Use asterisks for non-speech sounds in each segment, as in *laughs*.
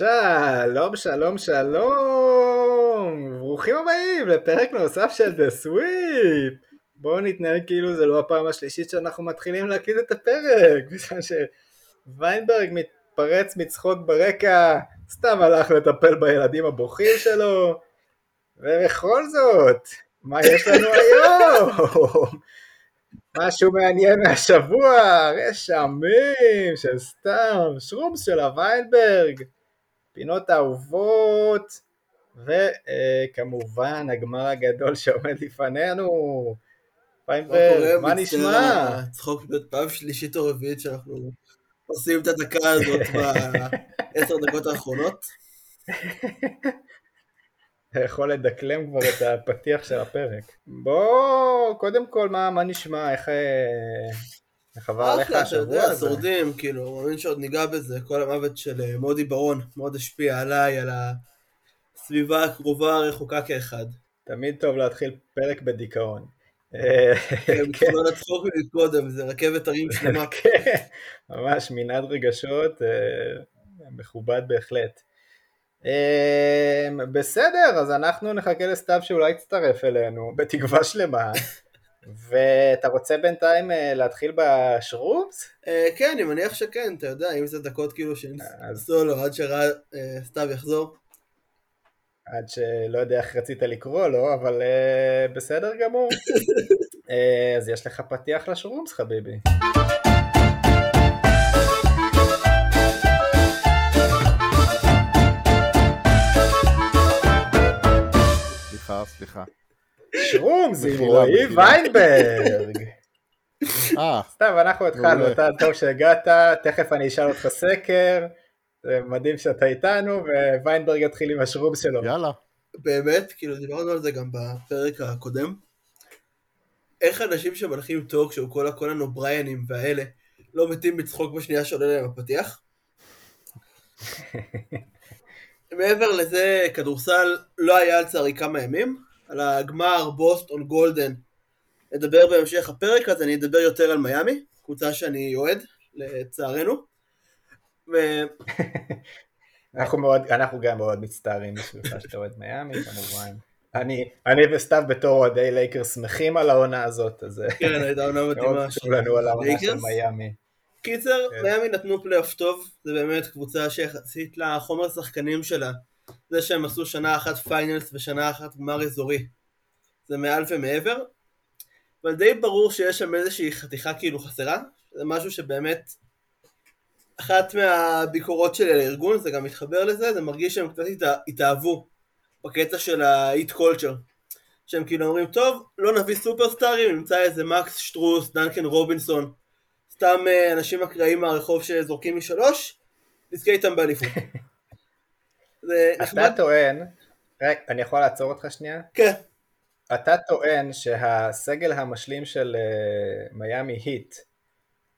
שלום, שלום, שלום! ברוכים הבאים לפרק נוסף של The Sweep! בואו נתנהג כאילו זה לא הפעם השלישית שאנחנו מתחילים להקליט את הפרק, בגלל שוויינברג מתפרץ מצחוק ברקע, סתם הלך לטפל בילדים הבוכים שלו, ובכל זאת, מה יש לנו היום? משהו מעניין מהשבוע, רשמים של סתם, שרומס של הוויינברג, פינות אהובות, וכמובן הגמר הגדול שעומד לפנינו. מה נשמע? צחוק פעם שלישית או רביעית שאנחנו עושים את הדקה הזאת *laughs* בעשר דקות האחרונות. אתה יכול לדקלם כבר את הפתיח של הפרק. בוא, קודם כל, מה, מה נשמע, איך, אה, עבר עליך השבוע הזה? שורדים, כאילו, מאמין שעוד ניגע בזה, כל המוות של אה, מודי ברון מאוד השפיע עליי, על הסביבה הקרובה הרחוקה כאחד. תמיד טוב להתחיל פרק בדיכאון. כן, *laughs* כן. לא לצחוק מקודם, זה רכבת הרים *laughs* שלמה. כן, ממש מנעד רגשות, אה, מכובד בהחלט. בסדר, אז אנחנו נחכה לסתיו שאולי יצטרף אלינו, בתקווה שלמה. *laughs* ואתה רוצה בינתיים אה, להתחיל בשרופס? אה, כן, אני מניח שכן, אתה יודע, אם זה דקות כאילו שנסו לו עד שסתיו אה, יחזור. עד שלא יודע איך רצית לקרוא לו, אבל בסדר גמור. *laughs* אז יש לך פתיח לשרומס, חביבי. סליחה, סליחה. שרום, זה רועי ויינברג. אה. *laughs* סתם, אנחנו התחלנו, אתה טוב שהגעת, תכף אני אשאל אותך סקר, זה מדהים שאתה איתנו, וויינברג יתחיל עם השרום שלו. יאללה. באמת, כאילו דיברנו על זה גם בפרק הקודם. איך אנשים שמנחים talk show, כל הקונן אובריינים והאלה, לא מתים בצחוק בשנייה שעולה להם הפתיח? *laughs* מעבר לזה, כדורסל לא היה לצערי כמה ימים. על הגמר בוסטון גולדן נדבר בהמשך הפרק, אז אני אדבר יותר על מיאמי, קבוצה שאני אוהד, לצערנו. ו... *laughs* אנחנו, מאוד, אנחנו גם מאוד מצטערים בשבילך שאתה אוהד מיאמי כמובן. אני, אני וסתיו בתור אוהדי לייקרס שמחים על העונה הזאת, אז כן, הייתה עונה מדהימה. מאוד חשוב לנו על העונה של מיאמי. קיצר, כן. מיאמי נתנו פלייאוף טוב, זה באמת קבוצה שיחסית לחומר שחקנים שלה, זה שהם עשו שנה אחת finals ושנה אחת גמר אזורי, זה מעל ומעבר, אבל די ברור שיש שם איזושהי חתיכה כאילו חסרה, זה משהו שבאמת אחת מהביקורות שלי על הארגון, זה גם מתחבר לזה, זה מרגיש שהם קצת התאהבו בקטע של ה-Eat culture. שהם כאילו אומרים, טוב, לא נביא סופרסטארים, נמצא איזה מקס שטרוס, דנקן רובינסון, סתם אה, אנשים אקראיים מהרחוב שזורקים משלוש, נזכה איתם באליפות. *laughs* אתה טוען, רק, אני יכול לעצור אותך שנייה? כן. אתה טוען שהסגל המשלים של uh, מיאמי היט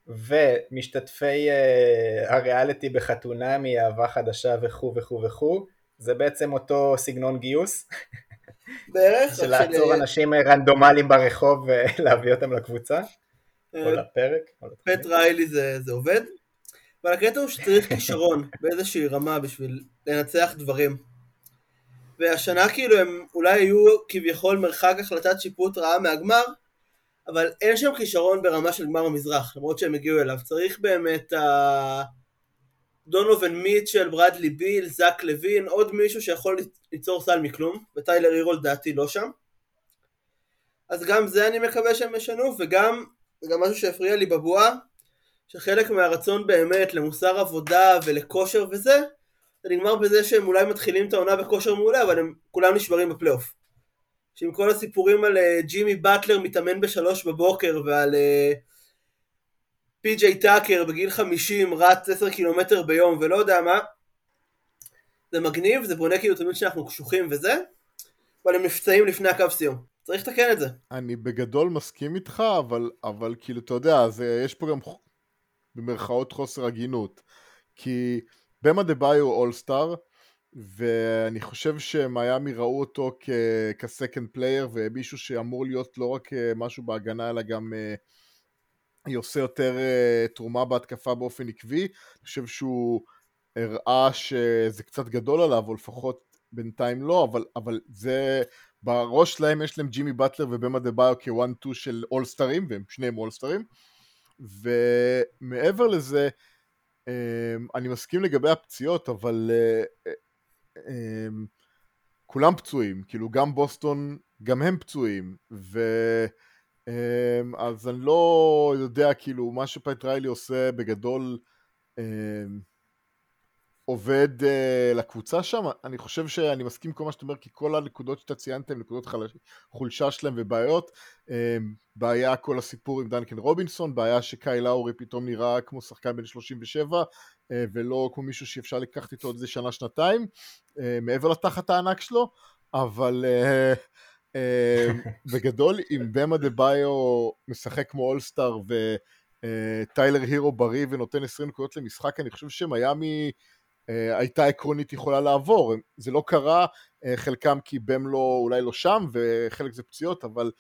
ומשתתפי uh, הריאליטי בחתונה מאהבה חדשה וכו' וכו' וכו', זה בעצם אותו סגנון גיוס? בערך. של לעצור אנשים רנדומליים ברחוב *laughs* ולהביא אותם לקבוצה? או לפרק? פט ריילי זה, זה עובד, אבל הקטע הוא שצריך *laughs* כישרון באיזושהי רמה בשביל לנצח דברים. והשנה כאילו הם אולי היו כביכול מרחק החלטת שיפוט רעה מהגמר, אבל אין שם כישרון ברמה של גמר המזרח, למרות שהם הגיעו אליו. צריך באמת ה... דונובן מיטשל, ברדלי ביל, זאק לוין, עוד מישהו שיכול ליצור סל מכלום, וטיילר הירו לדעתי לא שם. אז גם זה אני מקווה שהם ישנו, וגם גם משהו שהפריע לי בבועה, שחלק מהרצון באמת למוסר עבודה ולכושר וזה, זה נגמר בזה שהם אולי מתחילים את העונה בכושר מעולה, אבל הם כולם נשברים בפלייאוף. שעם כל הסיפורים על uh, ג'ימי באטלר מתאמן בשלוש בבוקר ועל uh, פי.ג'יי טאקר בגיל 50 רץ 10 קילומטר ביום ולא יודע מה, זה מגניב, זה בונה כאילו תמיד שאנחנו קשוחים וזה, אבל הם נפצעים לפני הקו סיום. צריך לתקן את זה. אני בגדול מסכים איתך, אבל, אבל כאילו, אתה יודע, זה, יש פה גם במרכאות חוסר הגינות. כי באם אדבאיו all-star, ואני חושב שמיאמי ראו אותו כ second player, ומישהו שאמור להיות לא רק אה, משהו בהגנה, אלא גם אה, עושה יותר אה, תרומה בהתקפה באופן עקבי. אני חושב שהוא הראה שזה קצת גדול עליו, או לפחות בינתיים לא, אבל, אבל זה, בראש שלהם יש להם ג'ימי באטלר ובאם אדבאיו כ one two של אולסטרים, והם שניהם אולסטרים, ומעבר לזה, אמ, אני מסכים לגבי הפציעות, אבל אה, אמ, כולם פצועים, כאילו גם בוסטון, גם הם פצועים, ו... אמ, אז אני לא יודע, כאילו, מה שפייט ריילי עושה בגדול עובד uh, לקבוצה שם, אני חושב שאני מסכים עם כל מה שאתה אומר, כי כל הנקודות שאתה ציינת הן נקודות חלש... חולשה שלהם ובעיות. Um, בעיה כל הסיפור עם דנקן רובינסון, בעיה שקאי לאורי פתאום נראה כמו שחקן בן 37, uh, אה, ולא כמו מישהו שאפשר לקחת איתו עוד איזה שנה-שנתיים, uh, מעבר לתחת הענק שלו, אבל uh, uh, בגדול, *laughs* אם במה דה ביו משחק כמו אולסטאר וטיילר הירו בריא ונותן 20 נקודות למשחק, אני חושב שמיאמי... אה, הייתה עקרונית יכולה לעבור. זה לא קרה, אה, חלקם כי באם לא, אולי לא שם, וחלק זה פציעות, אבל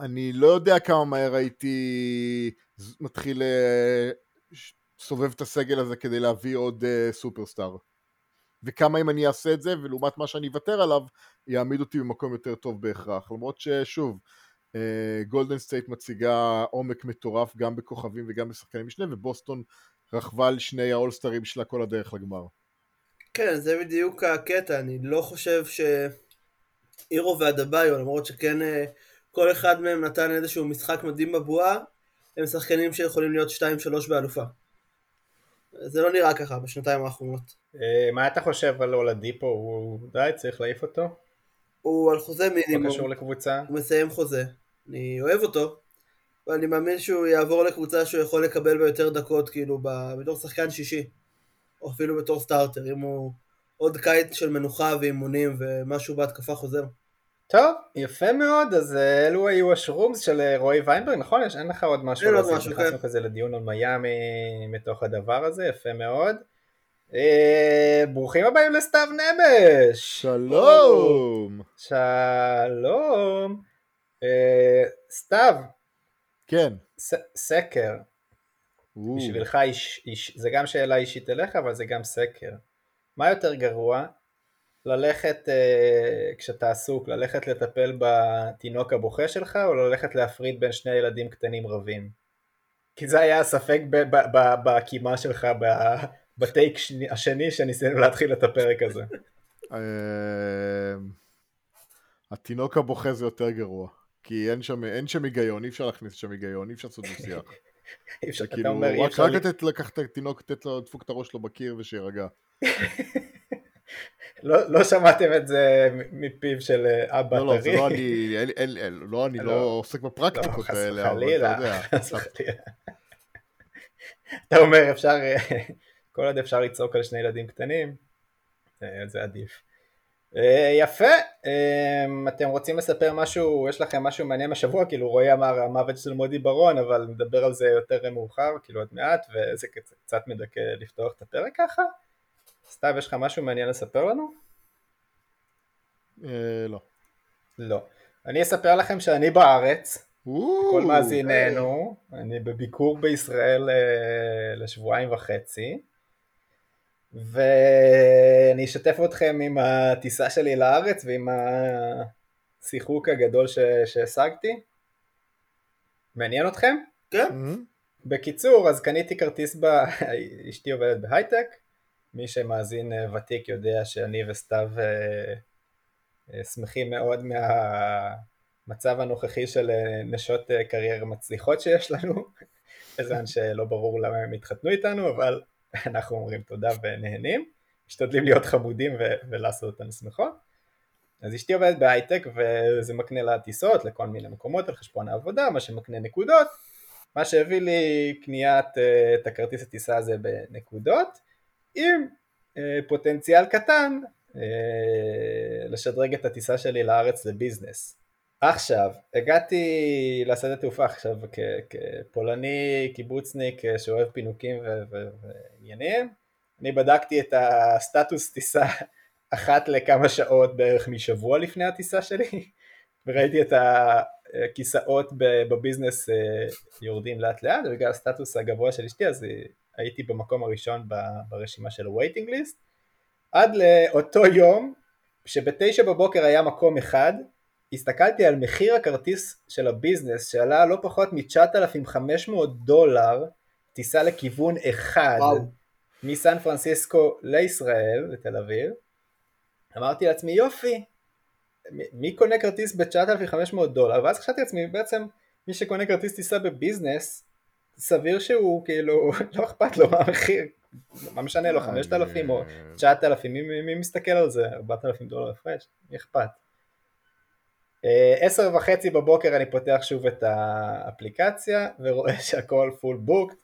אני לא יודע כמה מהר הייתי מתחיל לסובב אה, את הסגל הזה כדי להביא עוד סופרסטאר. וכמה אם אני אעשה את זה, ולעומת מה שאני אוותר עליו, יעמיד אותי במקום יותר טוב בהכרח. למרות ששוב, גולדן סטייט מציגה עומק מטורף גם בכוכבים וגם בשחקנים משנה, ובוסטון רכבה על שני האולסטרים שלה כל הדרך לגמר. כן, זה בדיוק הקטע, אני לא חושב שאירו ואדבאיו, למרות שכן אה, כל אחד מהם נתן איזשהו משחק מדהים בבועה, הם שחקנים שיכולים להיות 2-3 באלופה. זה לא נראה ככה בשנתיים האחרונות. אה, מה אתה חושב על אולדיפו? הוא די צריך להעיף אותו? הוא על חוזה מינימום. לא קשור לקבוצה? הוא מסיים חוזה. אני אוהב אותו, ואני מאמין שהוא יעבור לקבוצה שהוא יכול לקבל ביותר דקות, כאילו, בתור שחקן שישי, או אפילו בתור סטארטר, אם הוא עוד קיץ של מנוחה ואימונים ומשהו בהתקפה חוזר. טוב, יפה מאוד, אז אה, אלו היו השרומס של אה, רועי ויינברג, נכון? יש, אין לך עוד משהו אין עוד משהו, כן. כזה לדיון על מיאמי מתוך הדבר הזה, יפה מאוד. אה, ברוכים הבאים לסתיו נמש! שלום! שלום! אה, סתיו, כן. ס- סקר. בשבילך, איש, איש, זה גם שאלה אישית אליך, אבל זה גם סקר. מה יותר גרוע? ללכת, אה, כשאתה עסוק, ללכת לטפל בתינוק הבוכה שלך, או ללכת להפריד בין שני ילדים קטנים רבים? כי זה היה הספק בקימה שלך בטייק השני שניסינו להתחיל את הפרק הזה. אה, התינוק הבוכה זה יותר גרוע. כי אין שם, אין שם היגיון, אי אפשר להכניס שם היגיון, אי אפשר לעשות דו-שיח. *laughs* אי אפשר, אתה אומר, אי אפשר... רק לתת, לקחת את התינוק, לתת לו, לדפוק את הראש שלו בקיר ושירגע. *laughs* לא, לא שמעתם את זה מפיו של אה, אבא טרי. לא, לא, זה לא אני, אין, אין, אין, לא, אני לא, לא עוסק בפרקטיקות לא, האלה, אבל אתה יודע. אתה אומר, אפשר, אה, *laughs* כל עוד אפשר לצעוק על שני ילדים קטנים, אה, זה עדיף. אה, יפה, אה, אתם רוצים לספר משהו, יש לכם משהו מעניין השבוע, כאילו רועי אמר המוות של מודי ברון, אבל נדבר על זה יותר מאוחר, כאילו עוד מעט, וזה קצת מדכא לפתוח את הפרק ככה. סתיו, יש לך משהו מעניין לספר לנו? אה, לא. לא. אני אספר לכם שאני בארץ, כל מאזיננו, אני בביקור בישראל לשבועיים וחצי. ואני אשתף אתכם עם הטיסה שלי לארץ ועם השיחוק הגדול ש... שהשגתי. מעניין אתכם? כן. Mm-hmm. בקיצור, אז קניתי כרטיס, ב... *laughs* אשתי עובדת בהייטק, מי שמאזין אה, ותיק יודע שאני וסתיו אה, אה, שמחים מאוד מהמצב הנוכחי של נשות קריירה מצליחות שיש לנו, *laughs* בזמן שלא ברור למה הם התחתנו איתנו, אבל אנחנו אומרים תודה ונהנים, משתדלים להיות חמודים ו- ולעשות אותנו שמחות. אז אשתי עובדת בהייטק וזה מקנה לה טיסות לכל מיני מקומות על חשבון העבודה, מה שמקנה נקודות, מה שהביא לי קניית uh, את הכרטיס הטיסה הזה בנקודות, עם uh, פוטנציאל קטן uh, לשדרג את הטיסה שלי לארץ לביזנס. עכשיו, הגעתי לשדה תעופה עכשיו כפולני, קיבוצניק שאוהב פינוקים ועניינים. אני בדקתי את הסטטוס טיסה *laughs* אחת לכמה שעות בערך משבוע לפני הטיסה שלי, *laughs* וראיתי את הכיסאות בביזנס אה, יורדים לאט לאט, ובגלל הסטטוס הגבוה של אשתי אז הייתי במקום הראשון ברשימה של ה-waiting list, עד לאותו יום שבתשע בבוקר היה מקום אחד, הסתכלתי על מחיר הכרטיס של הביזנס שעלה לא פחות מ-9,500 דולר טיסה לכיוון אחד וואו. מסן פרנסיסקו לישראל, לתל אביב. אמרתי לעצמי יופי, מי- קונה כרטיס ב-9,500 דולר? ואז חשבתי לעצמי בעצם מי שקונה כרטיס טיסה בביזנס סביר שהוא כאילו *laughs* לא אכפת לו מה המחיר, מה משנה לו 5,000 או 9,000 מי, מי, מי מסתכל על זה 4,000 דולר הפרש מי אכפת. אה, עשר וחצי בבוקר אני פותח שוב את האפליקציה ורואה *laughs* שהכל פול בוקט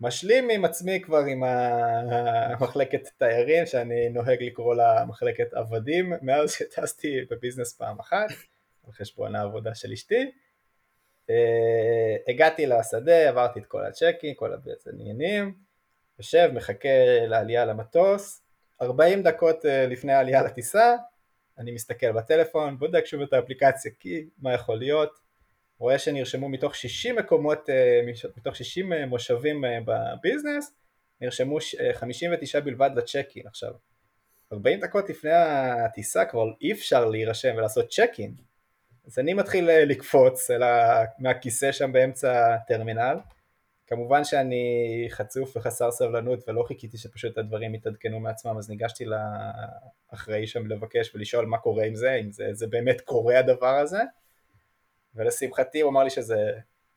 משלים עם עצמי כבר עם המחלקת תיירים שאני נוהג לקרוא לה מחלקת עבדים מאז שטסתי בביזנס פעם אחת על חשבון העבודה של אשתי. אה, הגעתי לשדה, עברתי את כל הצ'קים, כל העניינים, יושב, מחכה לעלייה למטוס, 40 דקות אה, לפני העלייה לטיסה, אני מסתכל בטלפון, בודק שוב את האפליקציה, כי מה יכול להיות, רואה שנרשמו מתוך 60 מקומות, אה, מתוך 60 אה, מושבים אה, בביזנס, נרשמו ש- אה, 59 בלבד לצ'קין עכשיו. 40 דקות לפני הטיסה כבר אי אפשר להירשם ולעשות צ'קין, אז אני מתחיל לקפוץ. מהכיסא שם באמצע הטרמינל. כמובן שאני חצוף וחסר סבלנות ולא חיכיתי שפשוט הדברים יתעדכנו מעצמם, אז ניגשתי לאחראי שם לבקש ולשאול מה קורה עם זה, אם זה, זה באמת קורה הדבר הזה. ולשמחתי הוא אמר לי שזה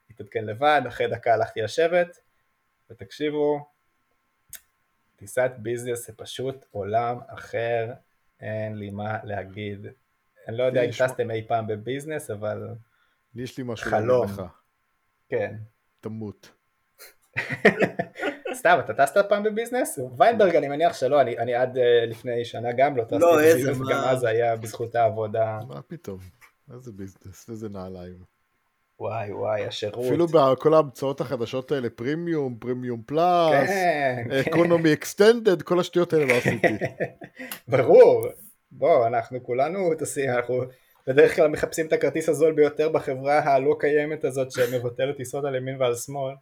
יתעדכן לבד, אחרי דקה הלכתי לשבת, ותקשיבו, טיסת business זה פשוט עולם אחר, אין לי מה להגיד. אני לא יודע אם טסתם אי פעם ב business, אבל יש לי משהו חלום. לך. כן. תמות. סתם, אתה טסת פעם ב business? ויינברג אני מניח שלא, אני, אני עד אה, לפני שנה גם לא טסתי לא, איזה, ב business, מה? גם אז היה בזכות העבודה, מה פתאום? איזה business, איזה נעליים. וואי וואי, השירות. אפילו בכל ההמצאות החדשות האלה, premium, premium plus, כן, כן. economy extended, כל השטויות האלה לא עשיתי. *laughs* ברור, בוא, אנחנו כולנו טסים, אנחנו בדרך כלל מחפשים את הכרטיס הזול ביותר בחברה הלא קיימת הזאת שמבטלת טיסות על ימין ועל שמאל.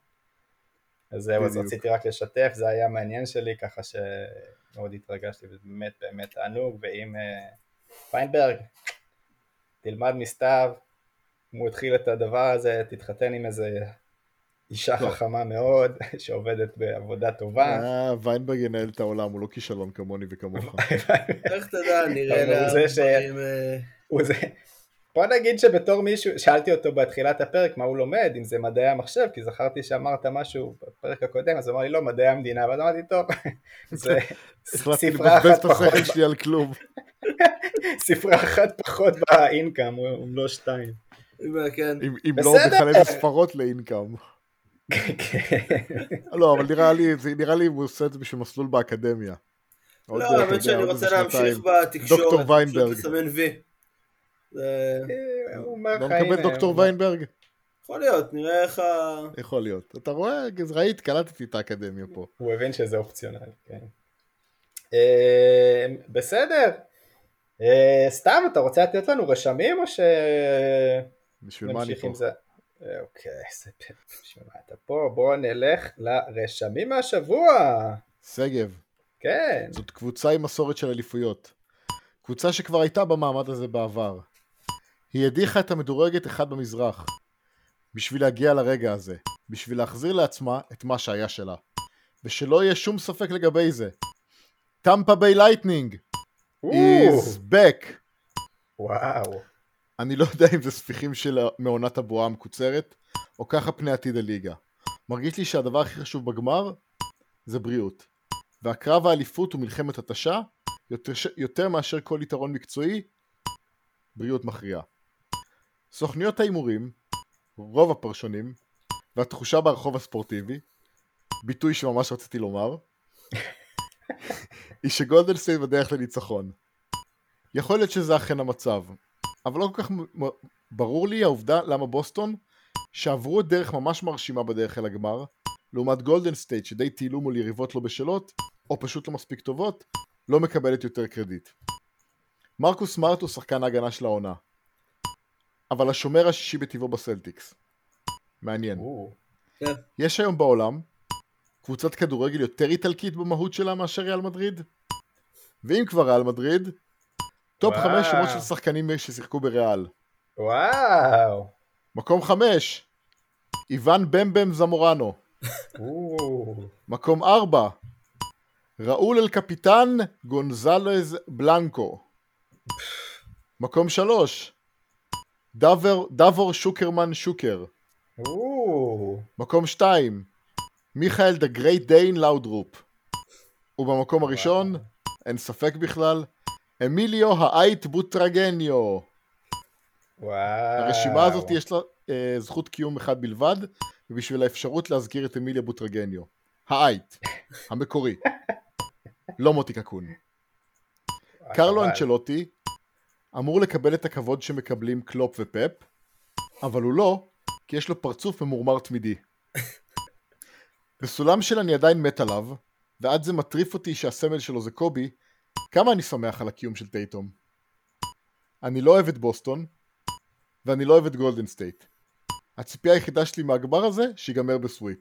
אז זהו, אז. רציתי רק לשתף, זה היה מעניין שלי, ככה שמאוד התרגשתי, ובאמת באמת תענוג, ואם אה, פיינברג, תלמד מסתיו, אם הוא התחיל את הדבר הזה, תתחתן עם איזה אישה לא. חכמה מאוד, *laughs* שעובדת בעבודה טובה. אה, ויינברג ינהל את העולם, הוא לא כישלון כמוני וכמוך. *laughs* איך תדע, נראה אבל הוא זה לה. אה, הוא זה, בוא נגיד שבתור מישהו, שאלתי אותו בתחילת הפרק מה הוא לומד, אם זה מדעי המחשב, כי זכרתי שאמרת משהו בפרק הקודם, אז הוא אמר לי לא, מדעי המדינה, ואז אמרתי טוב, *laughs* זה החלטתי ספרה לבזבז אחת את השכל פחות, שלי על כלום. *laughs* ספרה אחת פחות באינקאם, הוא לא שתיים. כן. אם אם לא איזה ספרות לאינקאם. *laughs* לא, אבל נראה לי, זה- נראה לי הוא עושה את זה בשביל מסלול באקדמיה. לא, אתה האמת שאני רוצה להמשיך. בתקשורת. דוקטור ויינברג. פשוט לסמן וי. זה... הוא אומר לא לך, הנה, מקבל דוקטור ויינברג? יכול להיות, נראה איך ה... יכול להיות. אתה רואה, אז ראית, קלטתי את האקדמיה פה. הוא הבין שזה אופציונל, כן. אה, בסדר. אה, סתם, אתה רוצה לתת לנו רשמים או ש... בשביל מה אני פה? אה, אוקיי, *laughs* זה בשביל מה אתה פה? בואו נלך לרשמים מהשבוע. שגב, כן. זאת קבוצה עם מסורת של אליפויות. קבוצה שכבר הייתה במעמד הזה בעבר. היא הדיחה את המדורגת אחד במזרח. בשביל להגיע לרגע הזה. בשביל להחזיר לעצמה את מה שהיה שלה. ושלא יהיה שום ספק לגבי זה. טמפה ביי לייטנינג is back. וואו. אני לא יודע אם זה ספיחים של מעונת הבועה המקוצרת, או ככה פני עתיד הליגה. מרגיש לי שהדבר הכי חשוב בגמר זה בריאות. והקרב האליפות ומלחמת התשה, יותר, יותר מאשר כל יתרון מקצועי, בריאות מכריעה. סוכניות ההימורים, רוב הפרשנים, והתחושה ברחוב הספורטיבי, ביטוי שממש רציתי לומר, *laughs* היא שגולדן סטייט בדרך לניצחון. יכול להיות שזה אכן המצב, אבל לא כל כך ברור לי העובדה למה בוסטון, שעברו דרך ממש מרשימה בדרך אל הגמר, לעומת גולדן סטייט שדי טיילו מול יריבות לא בשלות, או פשוט לא מספיק טובות, לא מקבלת יותר קרדיט. מרקוס סמארט הוא שחקן ההגנה של העונה, אבל השומר השישי בטבעו בסלטיקס. מעניין. או, יש היום בעולם קבוצת כדורגל יותר איטלקית במהות שלה מאשר ריאל מדריד? ואם כבר ריאל מדריד, top וואו. חמש שמות של שחקנים ששיחקו בריאל. וואו. מקום חמש, איוון bam bam זמורנו. מקום ארבע, ראול el capitán גונזלז בלנקו. מקום שלוש, דבור, דבור שוקרמן שוקר. או, מקום שתיים, מיכאל the great Dane לאודרופ. ובמקום הראשון, אין ספק בכלל, אמיליו העיט בוטרגניו. וואו. הרשימה הזאת יש לה אה, זכות קיום אחד בלבד, ובשביל האפשרות להזכיר את אמיליה בוטרגניו. האייט, המקורי. *laughs* לא מוטי קקון. קרלו. אנצ'לוטי אמור לקבל את הכבוד שמקבלים קלופ ופפ, אבל הוא לא, כי יש לו פרצוף ממורמר תמידי. *laughs* בסולם של אני עדיין מת עליו, ועד זה מטריף אותי שהסמל שלו זה קובי, כמה אני שמח על הקיום של טייטום. אני לא אוהב את בוסטון, ואני לא אוהב את גולדן סטייט. הציפייה היחידה שלי מהגמר הזה, שיגמר בסוויפ.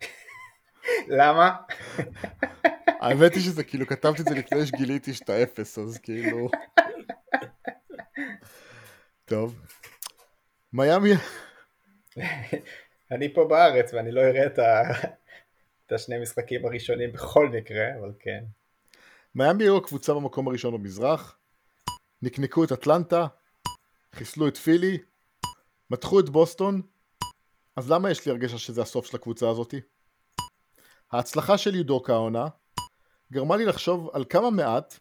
*laughs* למה? האמת היא שזה כאילו, כתבתי את זה לפני שגיליתי שאתה אפס, אז כאילו... *laughs* טוב. מיאמי... אני פה בארץ ואני לא אראה את ה- את השני משחקים הראשונים בכל מקרה, אבל כן. מיאמי היו הקבוצה במקום הראשון במזרח, נקנקו את אטלנטה, חיסלו את פילי, מתחו את בוסטון, אז למה יש לי הרגשה שזה הסוף של הקבוצה הזאתי? ההצלחה של יודוקה העונה גרמה לי לחשוב על כמה מעט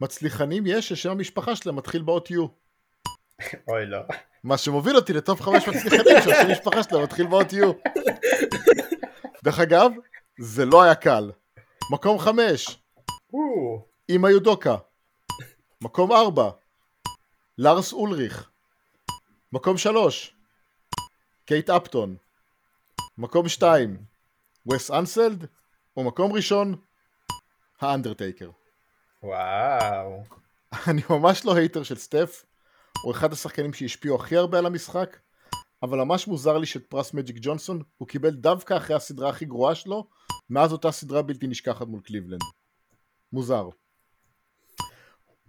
מצליחנים יש ששם המשפחה שלהם מתחיל באות U. אוי לא. מה שמוביל אותי לטופ חמש מצליחנים שהשם משפחה שלהם מתחיל באות U. דרך אגב, זה לא היה קל. מקום חמש, אימה יודוקה. מקום ארבע, לארס אולריך. מקום שלוש, קייט אפטון. מקום שתיים, וס אנסלד. ומקום ראשון, האנדרטייקר. וואו. אני ממש לא hater של סטף, הוא אחד השחקנים שהשפיעו הכי הרבה על המשחק, אבל ממש מוזר לי שאת פרס מג'יק ג'ונסון הוא קיבל דווקא אחרי הסדרה הכי גרועה שלו, מאז אותה סדרה בלתי נשכחת מול קליבלנד. מוזר.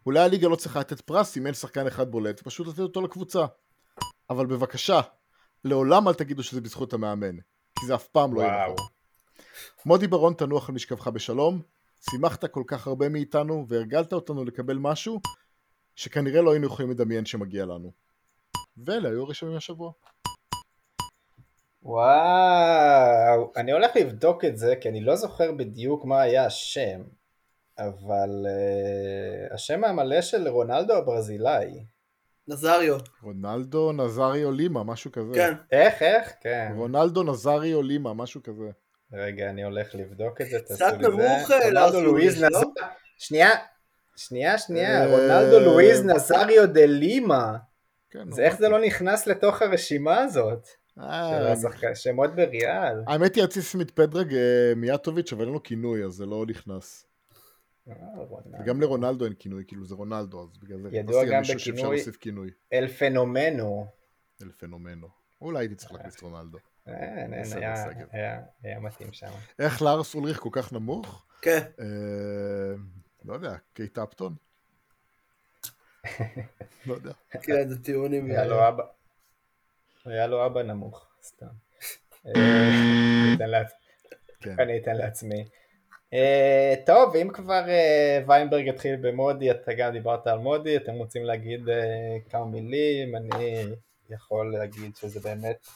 אולי הליגה לא צריכה לתת פרס אם אין שחקן אחד בולט, פשוט לתת אותו לקבוצה. אבל בבקשה, לעולם אל תגידו שזה בזכות המאמן, כי זה אף פעם לא יהיה. נכון. מודי ברון תנוח על משכבך בשלום, שימחת כל כך הרבה מאיתנו והרגלת אותנו לקבל משהו שכנראה לא היינו יכולים לדמיין שמגיע לנו. ואלה היו הרשמים השבוע. וואו. אני הולך לבדוק את זה, כי אני לא זוכר בדיוק מה היה השם, אבל uh, השם המלא של רונלדו הברזילאי. נזריו. רונלדו נזריו לימה, משהו כזה. כן. איך, איך? כן. רונלדו נזריו לימה, משהו כזה. רגע, אני הולך לבדוק את זה, קצת תעשו לי זה. נמוך, לואיז לואיז, לא? שנייה, שנייה, שנייה, אה, רונלדו לואיז נזריו דה לימה. כן, זה איך זה לא נכנס לתוך הרשימה הזאת? אה, שמות בריאל. האמת היא רציתי לשים את פדרג אה, מיאטוביץ', אבל אין לו כינוי, אז זה לא נכנס. וגם לרונלדו אין כינוי, כאילו זה רונלדו, אז בגלל זה ידוע גם מישהו שאפשר בכינוי- להוסיף כינוי. אל פנומנו. אל פנומנו. אולי הייתי צריך להכניס את רונלדו. היה מתאים שם. איך לארס אולריך כל כך נמוך? כן. לא יודע, קייט אפטון? *laughs* לא יודע. כן, זה טיעונים. היה לו אבא. היה לו אבא נמוך, סתם. אה, אני אתן לעצ- כן. אני אתן לעצמי. אה, טוב, אם כבר אה, ויינברג התחיל במודי, אתה גם דיברת על מודי, אתם רוצים להגיד כמה מילים, אני יכול להגיד שזה באמת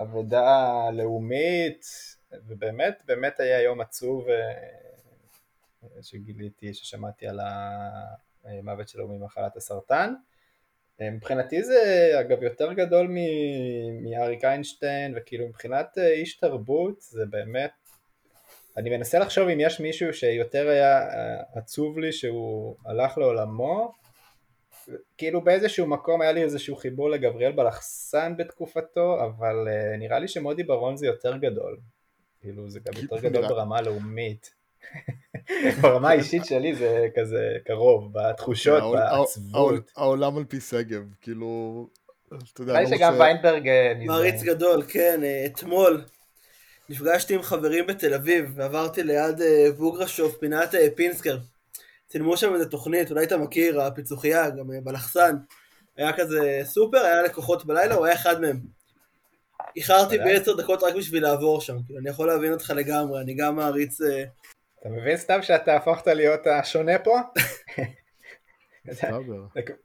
אבדה לאומית, ובאמת, באמת היה יום עצוב שגיליתי, ששמעתי על המוות שלו ממחלת הסרטן. אה, מבחינתי זה אגב יותר גדול מ- מאריק איינשטיין וכאילו מבחינת אה, איש תרבות זה באמת אני מנסה לחשוב אם יש מישהו שיותר היה אה, עצוב לי שהוא הלך לעולמו. כאילו באיזשהו מקום היה לי איזשהו חיבור לגבריאל בלחסן בתקופתו אבל אה, נראה לי שמודי ברון זה יותר גדול. כאילו זה גם יותר גדול ברמה הלאומית ברמה האישית שלי זה כזה קרוב בתחושות, בעצבות העולם על פי שגב, כאילו, אתה יודע, נראה לי אני שגם רוצה- ויינברג אה. מעריץ גדול, כן, אה, אתמול. נפגשתי עם חברים בתל אביב, ועברתי ליד אה, בוגרשוב, פינת אה, פינסקר. צילמו שם איזה תוכנית, אולי אתה מכיר, הפיצוחייה, גם אה, בלחסן. היה כזה סופר, היה לקוחות בלילה, הוא היה אחד מהם. איחרתי. בעשר דקות רק בשביל לעבור שם, כאילו, אני יכול להבין אותך לגמרי, אני גם מעריץ... אתה מבין סתם שאתה הפכת להיות השונה פה? *laughs*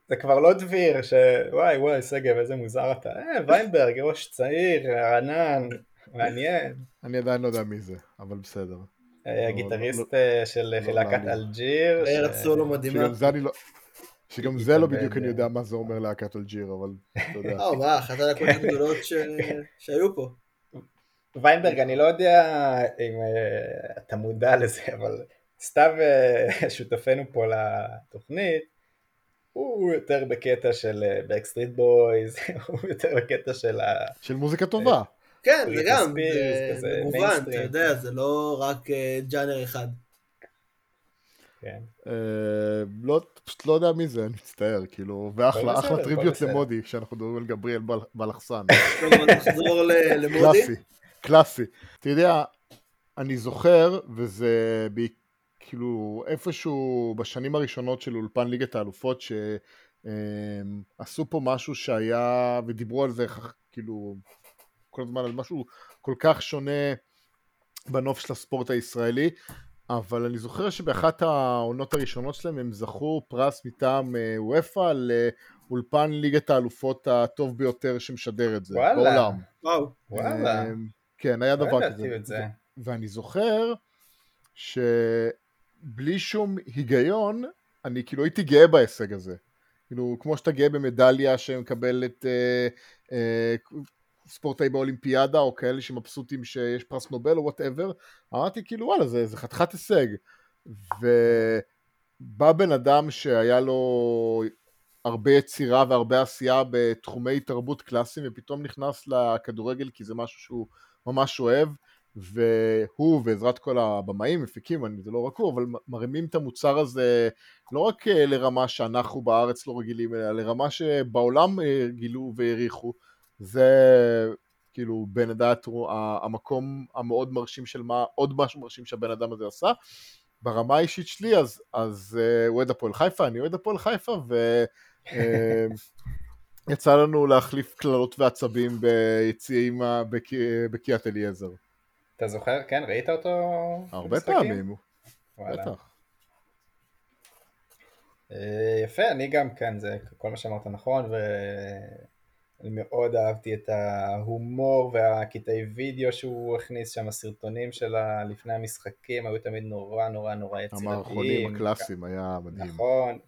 זה, כבר לא דביר, שוואי וואי שגב איזה מוזר אתה, אה ויינברג ראש צעיר, רענן, מעניין, אני עדיין לא יודע מי זה, אבל בסדר. אה, לא, הגיטריסט לא, אה, של לא להקת. אלג'יר, ארץ סולו מדהימה. שגם זה לא... לא בדיוק אני אה. יודע מה זה אומר להקת אלג'יר, אבל אתה יודע. *laughs* אה, מה, אחת הלקות *laughs* הגדולות שהיו פה. ויינברג אני לא יודע אם אה, אתה מודע לזה, אבל סתיו אה, *laughs* שותפנו פה לתוכנית, הוא יותר בקטע של בקסטריט בויז, *laughs* הוא יותר בקטע של ה... של מוזיקה טובה. כן, זה גם, ספירס, זה כזה מגוון, אתה. יודע, זה לא רק אה, ג'אנר אחד. כן. אה, לא, פשוט לא יודע מי זה, אני מצטער, כאילו, ואחלה, אחלה בסדר. למודי, כשאנחנו מדברים על גבריאל בל- בלחסן. טוב, נחזור למודי. קלאסי. אתה יודע, אני זוכר, וזה ב... כאילו איפשהו בשנים הראשונות של אולפן ליגת האלופות, שעשו פה משהו שהיה, ודיברו על זה כאילו כל הזמן על משהו כל כך שונה בנוף של הספורט הישראלי, אבל אני זוכר שבאחת העונות הראשונות שלהם הם זכו פרס מטעם אה, וופא לאולפן ליגת האלופות הטוב ביותר שמשדר את זה וואלה. בעולם. וואו. וואלה, אמ, כן, היה דבר כזה. זה. ואני זוכר שבלי שום היגיון, אני כאילו הייתי גאה בהישג הזה. כאילו, כמו שאתה גאה במדליה שמקבלת אה, אה, ספורטאי באולימפיאדה, או כאלה שמבסוטים שיש פרס נובל או whatever, אמרתי כאילו, וואלה, זה, זה חתיכת הישג. ובא בן אדם שהיה לו הרבה יצירה והרבה עשייה בתחומי תרבות קלאסיים, ופתאום נכנס לכדורגל כי זה משהו שהוא ממש אוהב, והוא בעזרת כל הבמאים, מפיקים, אני- זה לא רק הוא, אבל מרימים את המוצר הזה לא רק אה, לרמה שאנחנו בארץ לא רגילים אליה, לרמה שבעולם אה, גילו והעריכו. זה כאילו בין הדעת המקום המאוד מרשים של מה, עוד משהו מרשים שהבן אדם הזה עשה. ברמה האישית שלי, אז, אז אה, הוא אוהד הפועל חיפה, אני אוהד הפועל חיפה, ו... *laughs* יצא לנו להחליף קללות ועצבים ביציעים ה- בק- בקריית אליעזר. אתה זוכר? כן, ראית אותו? הרבה במשחקים? פעמים, וואלה. בטח. אה, יפה, אני גם כן, זה כל מה שאמרת נכון, ואני מאוד אהבתי את ההומור והקטעי וידאו שהוא הכניס שם, הסרטונים שלה לפני המשחקים היו תמיד נורא נורא נורא יצירתיים. המערכונים הקלאסיים היה מדהים. נכון,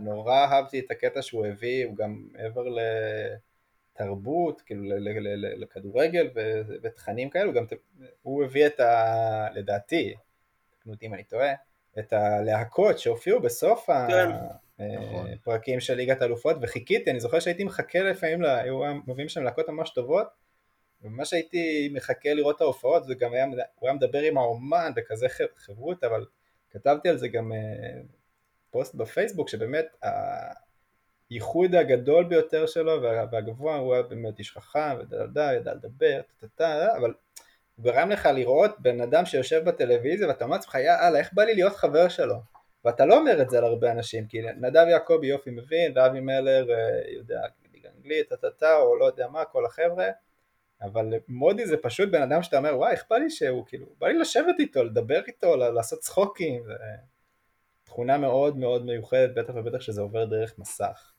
ונורא אהבתי את הקטע שהוא הביא, הוא גם מעבר לתרבות, כאילו ל- ל- ל- ל- לכדורגל ו- ותכנים כאלו, גם ת- הוא הביא את ה... לדעתי, תקנו אותי אם אני טועה, את הלהקות שהופיעו בסוף כן. נכון. הפרקים של ליגת האלופות, וחיכיתי, אני זוכר שהייתי מחכה לפעמים, לה- היו מביאים שם להקות ממש טובות, וממש הייתי מחכה לראות את ההופעות, וגם היה, הוא היה מדבר עם האומן בכזה חברות, אבל כתבתי על זה גם אה, פוסט בפייסבוק, שבאמת הייחוד הגדול ביותר שלו וה- והגבוה, הוא היה באמת איש חכם, ודלדה, ידע לדבר, טה-טה-טה, אבל הוא גרם לך לראות בן אדם שיושב בטלוויזיה ואתה אומר לעצמך, יאללה, איך בא לי להיות חבר שלו? ואתה לא אומר את זה על הרבה אנשים, כי נדב יעקבי יופי מבין, ואבי מלר אה, יודע ליגה אנגלית, טה-טה-טה, או לא יודע מה, כל החבר'ה, אבל מודי זה פשוט בן אדם שאתה אומר, וואי, איך בא לי שהוא, כאילו, בא לי לשבת איתו, לדבר איתו, לעשות צחוקים, זה תכונה מאוד מאוד מיוחדת, בטח ובטח שזה עובר דרך מסך.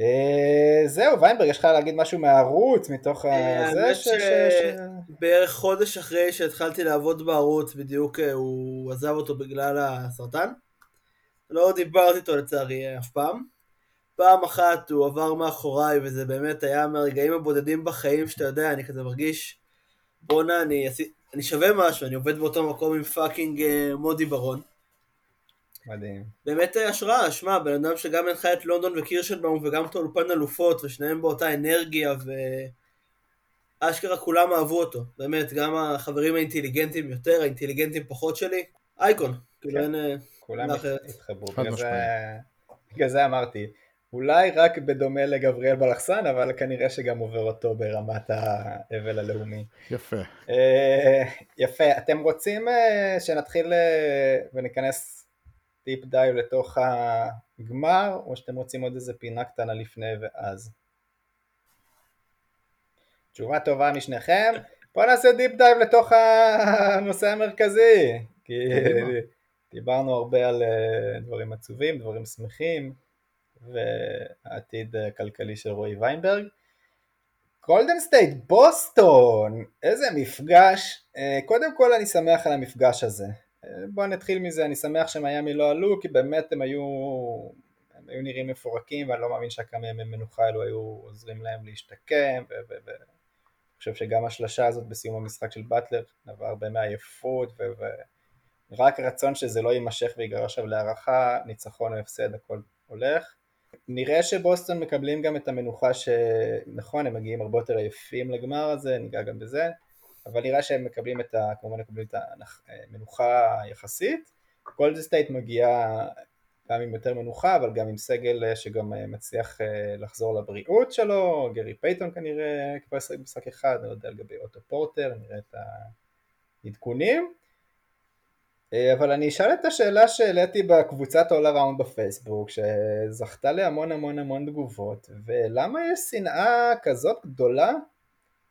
אה, זהו, ויינברג, יש לך להגיד משהו מהערוץ, מתוך אה? האמת ש- ש- ש- בערך חודש אחרי שהתחלתי לעבוד בערוץ, בדיוק אה, הוא עזב אותו בגלל הסרטן. לא דיברתי איתו לצערי אף פעם. פעם אחת הוא עבר מאחוריי, וזה באמת היה מהרגעים הבודדים בחיים שאתה יודע, אני כזה מרגיש, בואנה, אני, אני שווה משהו, אני עובד באותו מקום עם פאקינג מודי ברון. מדהים. באמת אה, השראה, שמע, בן אדם שגם הנחה את לונדון וקירשנבאום וגם את האולפן אלופות, ושניהם באותה אנרגיה, ואשכרה כולם אהבו אותו. באמת, גם החברים האינטליגנטים יותר, האינטליגנטים פחות שלי, אייקון. כאילו כן. אין... אה, כולם. התחברו, בגלל זה, משמעית. בגלל זה אמרתי. אולי רק בדומה לגבריאל בלחסן, אבל כנראה שגם עובר אותו ברמת האבל הלאומי. יפה. אה, יפה, אתם רוצים שנתחיל וניכנס deep dive לתוך הגמר, או שאתם רוצים עוד איזה פינה קטנה לפני ואז? תשובה טובה משניכם. בואו נעשה deep dive לתוך הנושא המרכזי, כי דיברנו הרבה על דברים עצובים, דברים שמחים, והעתיד הכלכלי של רועי ויינברג. גולדן סטייט, בוסטון, איזה מפגש. אה, קודם כל אני שמח על המפגש הזה. בואו נתחיל מזה, אני שמח שמיאמי לא עלו, כי באמת הם היו, הם היו נראים מפורקים, ואני לא מאמין שהכמה ימי מנוחה אלו היו עוזרים להם להשתקם, ואני חושב שגם השלשה הזאת בסיום המשחק של באטלר נבע הרבה מעייפות, ורק רצון שזה לא יימשך ויגרר עכשיו להארכה, ניצחון או הפסד, הכל הולך. נראה שבוסטון מקבלים גם את המנוחה שנכון הם מגיעים הרבה יותר עייפים לגמר הזה, ניגע גם בזה, אבל נראה שהם מקבלים את ה... כמובן מקבלים את המנוחה היחסית. גולדן סטייט מגיעה גם עם יותר מנוחה, אבל גם עם סגל שגם מצליח לחזור לבריאות שלו, גרי פייטון כנראה כבר ישחק משחק אחד, אני לא יודע לגבי אוטו פורטר, נראה את העדכונים. אה, אבל אני אשאל את השאלה שהעליתי בקבוצת All Around בפייסבוק, שזכתה להמון המון המון תגובות, ולמה יש שנאה כזאת גדולה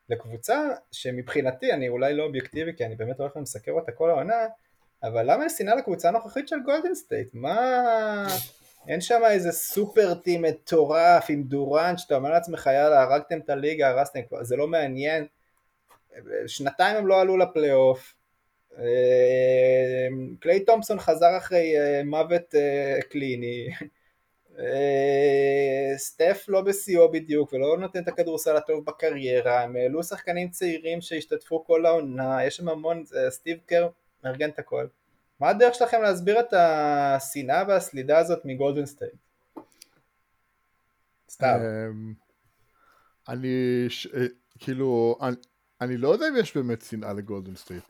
לקבוצה שמבחינתי, אני אולי לא אובייקטיבי כי אני באמת הולך ומסקר אותה כל העונה, אבל למה יש שנאה לקבוצה הנוכחית של גולדן סטייט? מה... אין שם איזה super team מטורף עם דורנט שאתה אומר לעצמך יאללה הרגתם את הליגה, הרסתם, זה לא מעניין. שנתיים הם לא עלו לפלייאוף, אה, קליי תומפסון חזר אחרי אה, מוות אה, קליני, סטף לא בשיאו בדיוק ולא נותן את הכדורסל הטוב בקריירה, הם העלו שחקנים צעירים שהשתתפו כל העונה, יש שם המון, סטיב קר מארגן את הכל. מה הדרך שלכם להסביר את השנאה והסלידה הזאת מגולדן סטייט? סתם. אמ, אני, כאילו, אני לא יודע אם יש באמת שנאה לגולדן סטייט.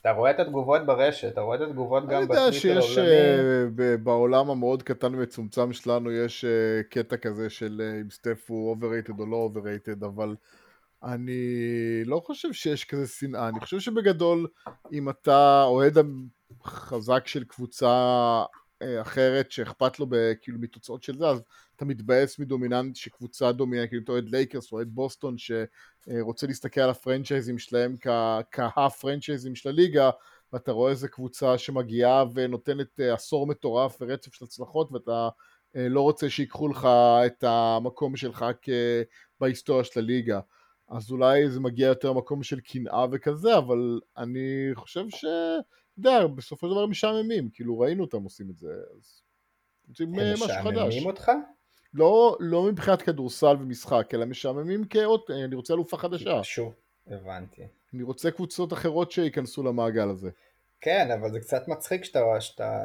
אתה רואה את התגובות ברשת, אתה רואה את התגובות גם בטוויטר העולמי. אני יודע שיש אה, בעולם המאוד קטן ומצומצם שלנו יש אה, קטע כזה של אם סטף הוא overrated או לא overrated, אבל אני לא חושב שיש כזה שנאה. אני חושב שבגדול, אם אתה אוהד חזק של קבוצה אחרת שאכפת לו כאילו מתוצאות של זה, אז אתה מתבאס מדומיננט שקבוצה דומיננט, כאילו אתה אוהד לייקרס או אוהד בוסטון שרוצה להסתכל על הפרנצ'ייזים שלהם כהפרנצ'ייזים של הליגה ואתה רואה איזה קבוצה שמגיעה ונותנת אה, עשור מטורף ורצף של הצלחות ואתה אה, לא רוצה שיקחו לך את המקום שלך בהיסטוריה של הליגה אז אולי זה מגיע יותר מקום של קנאה וכזה אבל אני חושב ש... אתה יודע, בסופו של דבר הם משעממים, כאילו ראינו אותם עושים את זה, אז רוצים אה, משהו חדש. הם משעממים אותך? לא, לא מבחינת כדורסל ומשחק, אלא משעממים כאות, אני רוצה אלופה חדשה. שוב, הבנתי. אני רוצה קבוצות אחרות שייכנסו למעגל הזה. כן, אבל זה קצת מצחיק שאתה, שאתה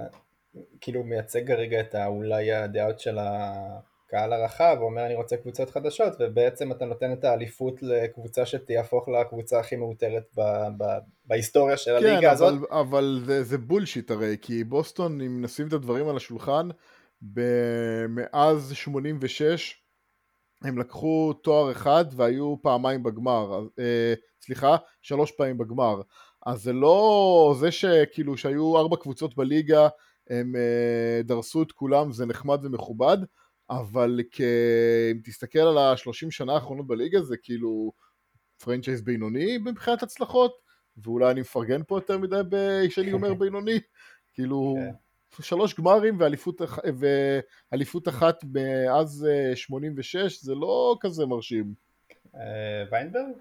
כאילו מייצג כרגע את אולי הדעות של הקהל הרחב, ואומר אני רוצה קבוצות חדשות, ובעצם אתה נותן את האליפות לקבוצה שתהפוך לקבוצה הכי מאותרת ב, ב, בהיסטוריה של כן, הליגה אבל, הזאת. כן, אבל זה, זה בולשיט הרי, כי בוסטון, אם נשים את הדברים על השולחן, מאז 86 הם לקחו תואר אחד והיו פעמיים בגמר, אה, סליחה, שלוש פעמים בגמר. אז זה לא זה שכאילו שהיו ארבע קבוצות בליגה, הם אה, דרסו את כולם, זה נחמד ומכובד, אבל כ... אם תסתכל על השלושים שנה האחרונות בליגה זה כאילו פרנצ'ייז בינוני מבחינת הצלחות, ואולי אני מפרגן פה יותר מדי כשאני אומר *laughs* בינוני, כאילו... כן. שלוש גמרים ואליפות, ואליפות אחת מאז 86 אה, זה לא כזה מרשים. אה, ויינברג?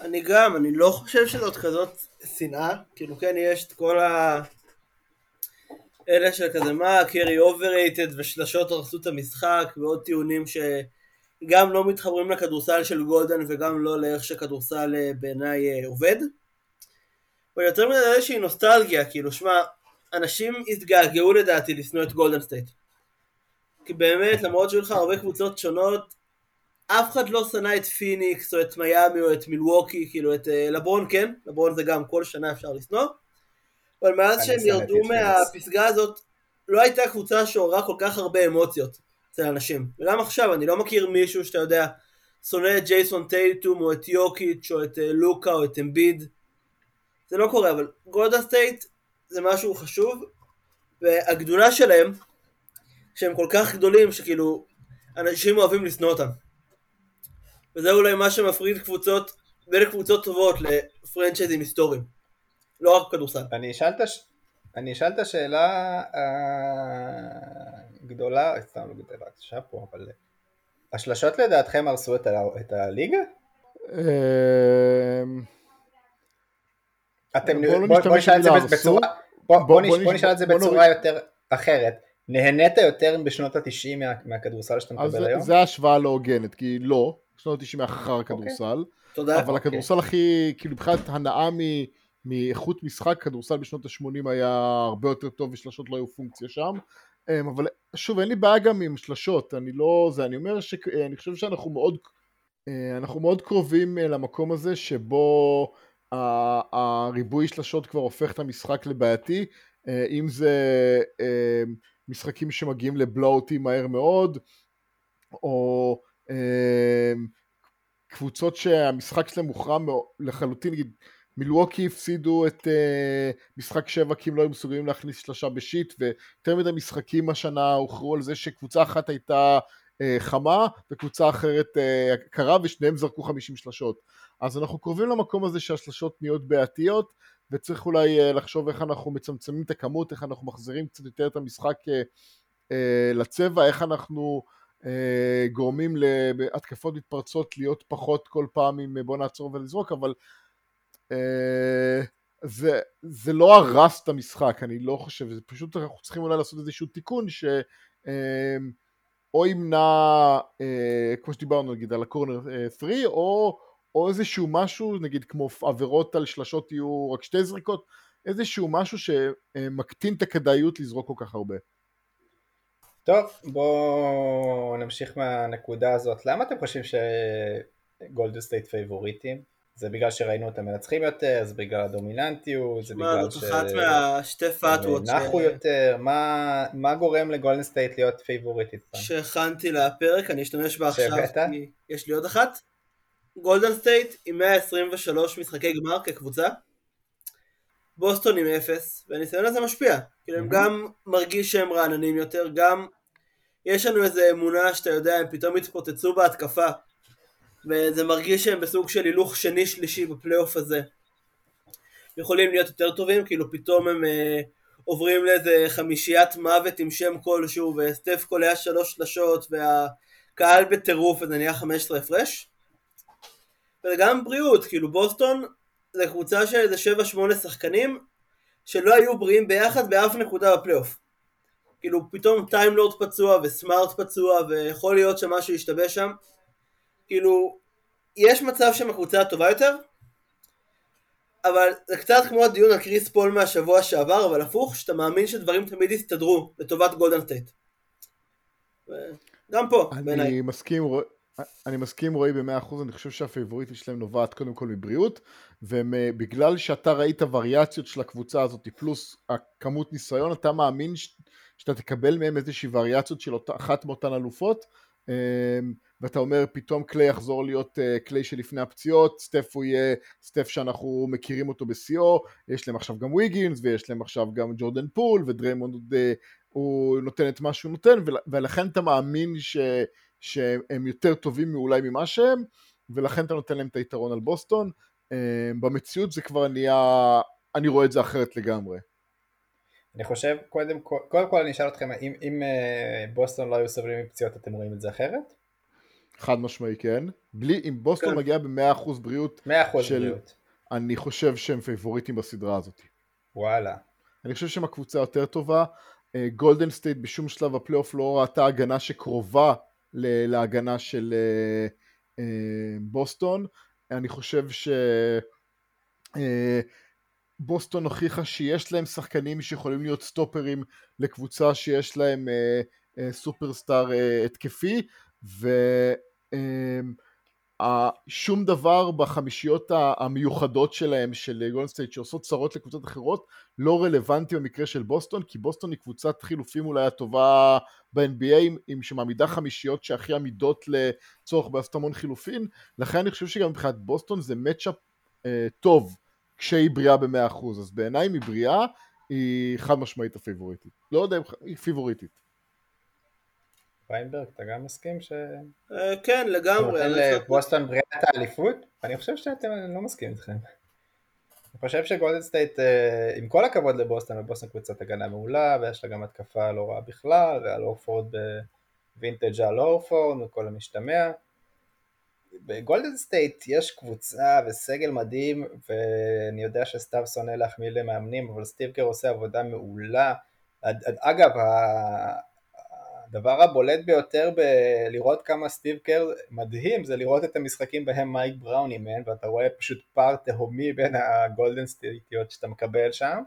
אני גם, אני לא חושב שזאת כזאת שנאה, כאילו כן יש את כל ה... אלה של כזה מה, קרי overrated ושלשות הרסו את המשחק ועוד טיעונים שגם לא מתחברים לכדורסל של גולדן וגם לא לאיך שכדורסל אה, בעיניי עובד. אבל יותר מזה איזושהי נוסטלגיה, כאילו שמע, אנשים התגעגעו לדעתי לשנוא את גולדן סטייט. כי באמת, למרות שהיו לך הרבה קבוצות שונות, אף אחד לא שנא את פיניקס או את מיאמי או את מילווקי, כאילו את אה, לברון כן, לברון זה גם כל שנה אפשר לשנוא, אבל מאז שהם ירדו מהפסגה הזאת, לא הייתה קבוצה שעוררה כל כך הרבה אמוציות. אצל אנשים. וגם עכשיו, אני לא מכיר מישהו שאתה יודע, שונא את ג'ייסון טייטום, או את יוקיץ', או את אה, לוקה, או את אמביד. זה לא קורה, אבל גולדה סטייט זה משהו חשוב, והגדולה שלהם, שהם כל כך גדולים, שכאילו, אנשים אוהבים לשנוא אותם. וזה אולי מה שמפריד קבוצות, בין קבוצות טובות לפרנצ'ייזים היסטוריים. לא רק כדורסל. אני אשאל את הש... אני אשאל את השאלה הגדולה, סתם לא גדולה, קשה פה, אבל השלשות לדעתכם הרסו את, ה... את הליגה? אתם, בוא לא בוא, בוא נשאל את זה בצורה. בוא, בוא- בוא, בוא נש- בוא נש- נשאל את זה בוא בצורה נוריד- יותר אחרת. נהנית יותר בשנות ה-90 מה, מהכדורסל שאתה מקבל זה- היום? זה השוואה לא הוגנת, כי לא, שנות ה-90 אחר הכדורסל, תודה. אבל הכדורסל הכי, כאילו מבחינת הנאה מ- מאיכות משחק, כדורסל בשנות ה-80 היה הרבה יותר טוב ושלשות לא היו פונקציה שם. אמ, אבל שוב, אין לי בעיה גם עם שלשות, אני לא... זה, אני אומר שאני חושב שאנחנו מאוד... אה, אנחנו מאוד קרובים אה, למקום הזה שבו הריבוי שלשות כבר הופך את המשחק לבעייתי, אה, אם זה אה, משחקים שמגיעים לבלואוטים מהר מאוד, או אה, קבוצות שהמשחק שלהם מוכרע מאו- לחלוטין, נגיד מילווקי הפסידו את משחק שבע כי הם לא היו מסוגלים להכניס שלושה בשיט ויותר מדי משחקים השנה הוכרעו על זה שקבוצה אחת הייתה חמה וקבוצה אחרת אה, קרה ושניהם זרקו 50 שלשות. אז אנחנו קרובים למקום הזה שהשלשות נהיות בעייתיות ותצריך אולי אה, לחשוב איך אנחנו מצמצמים את הכמות, איך אנחנו מחזירים קצת יותר את המשחק אה, אה, לצבע, איך אנחנו אה, גורמים להתקפות מתפרצות להיות פחות כל פעם עם אה, בוא נעצור ולזרוק, אבל אה, זה, זה לא הרס את המשחק, אני לא חושב, זה פשוט אנחנו צריכים אולי לעשות איזשהו תיקון ש... אה, או ימנע, אה, כמו שדיברנו נגיד על ה corner 3, או, או איזשהו משהו, נגיד כמו עבירות על שלשות יהיו רק שתי זריקות, איזשהו משהו שמקטין את הכדאיות לזרוק כל כך הרבה. טוב, בואו נמשיך מהנקודה הזאת. למה אתם חושבים שגולדן סטייט פייבוריטים? זה בגלל שראינו אותם מנצחים יותר, זה בגלל הדומיננטיות, זה בגלל זאת אחת מהשתי קבוצות ש- נחו יותר, מה, מה גורם לגולדן סטייט להיות פייבוריטית פעם? שהכנתי לפרק, אני אשתמש בה עכשיו, שהבאת? יש לי עוד אחת. גולדן סטייט עם 123 משחקי גמר כקבוצה, בוסטון עם 0, והניסיון הזה משפיע. כאילו הם מהמם. גם מרגיש שהם רעננים יותר, גם יש לנו איזו אמונה שאתה יודע, הם פתאום התפוצצו בהתקפה, וזה מרגיש שהם בסוג של הילוך שני שלישי בפלייאוף הזה. יכולים להיות יותר טובים, כאילו פתאום הם אה, עוברים לאיזה חמישיית מוות עם שם כלשהו, וסטף קולע שלוש שלשות, והקהל בטירוף, וזה נהיה 15 הפרש. וגם בריאות, כאילו בוסטון זה קבוצה של איזה 7-8 שחקנים שלא היו בריאים ביחד באף נקודה בפלייאוף. כאילו פתאום טיימלורד פצוע וסמארט פצוע ויכול להיות שמשהו ישתבש שם. כאילו, יש מצב שהם הקבוצה הטובה יותר, אבל זה קצת כמו הדיון על קריס פול מהשבוע שעבר, אבל הפוך, שאתה מאמין שדברים תמיד יסתדרו לטובת גולדן סטייט. גם פה, בעיניי. אני מסכים, אני מסכים רועי במאה אחוז, אני חושב שהפייבוריטית שלהם נובעת קודם כל מבריאות, ובגלל שאתה ראית וריאציות של הקבוצה הזאת פלוס הכמות ניסיון, אתה מאמין ש- שאתה תקבל מהם איזושהי וריאציות של אותה, אחת מאותן אלופות, אמ, ואתה אומר פתאום קליי יחזור להיות אה, קליי שלפני הפציעות, סטף הוא יהיה סטף שאנחנו מכירים אותו בשיאו, יש להם עכשיו גם ויגינס ויש להם עכשיו גם ג'ורדן פול ודריימונד אה, הוא נותן את מה שהוא נותן ול, ולכן אתה מאמין ש, שהם יותר טובים אולי ממה שהם ולכן אתה נותן להם את היתרון על בוסטון אה, במציאות זה כבר נהיה, אני רואה את זה אחרת לגמרי. אני חושב, קודם כל, קודם כל אני אשאל אתכם, אם, אם בוסטון לא היו סובלים מפציעות, אתם רואים את זה אחרת? חד משמעי כן. בלי, אם בוסטון כן. מגיעה ב-100% בריאות, 100% של- בריאות. אני חושב שהם פייבוריטים בסדרה הזאת. וואלה. אני חושב שהם הקבוצה יותר טובה. גולדן סטייט בשום שלב הפלייאוף לא ראתה הגנה שקרובה להגנה של אה, אה, בוסטון. אני חושב ש... אה, בוסטון הוכיחה שיש להם שחקנים שיכולים להיות סטופרים לקבוצה שיש להם אה, אה, סופרסטאר אה, התקפי ו... אה, שום דבר בחמישיות המיוחדות שלהם של גולדן סטייט שעושות צרות לקבוצות אחרות לא רלוונטי במקרה של בוסטון כי בוסטון היא קבוצת חילופים אולי הטובה ב-NBA עם שמעמידה חמישיות שהכי עמידות לצורך בעשת המון חילופין לכן אני חושב שגם מבחינת בוסטון זה מצ'אפ אה, טוב כשהיא בריאה ב-100% אז בעיניי היא בריאה היא חד משמעית הפיבוריטית. לא יודע אם היא פיבוריטית ויינברג, אתה גם מסכים ש... אה, כן, לגמרי. נותן לבוסטון בריאת האליפות? אני חושב שאני לא מסכים איתכם. אני חושב שגולדן סטייט, אה, עם כל הכבוד לבוסטון, ובוסטון קבוצת הגנה מעולה, ויש לה גם התקפה לא רעה בכלל, ועל אורפורד בווינטג' על אורפורד, וכל המשתמע. בגולדן סטייט יש קבוצה וסגל מדהים, ואני יודע שסתיו שונא להחמיא למאמנים, אבל סטיב קר עושה עבודה מעולה. אגב, הדבר הבולט ביותר בלראות כמה סטיב קר מדהים זה לראות את המשחקים בהם מייק בראון אימן ואתה רואה פשוט פער תהומי בין הגולדן סטייטיות שאתה מקבל שם.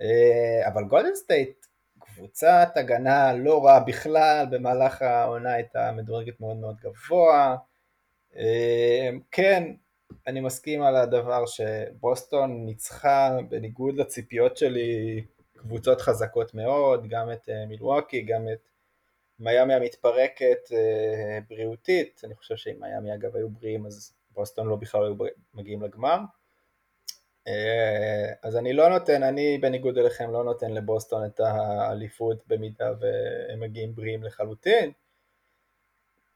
אה, אבל גולדן סטייט קבוצת הגנה לא רעה בכלל במהלך העונה הייתה מדורגת מאוד מאוד גבוה. אה, כן אני מסכים על הדבר שבוסטון ניצחה בניגוד לציפיות שלי קבוצות חזקות מאוד, גם את אה, מילווקי, גם את מיאמי המתפרקת אה, בריאותית, אני חושב שאם מיאמי אגב היו בריאים אז בוסטון לא בכלל היו מגיעים לגמר. אה, אז אני לא נותן, אני בניגוד אליכם לא נותן לבוסטון את האליפות במידה והם מגיעים בריאים לחלוטין.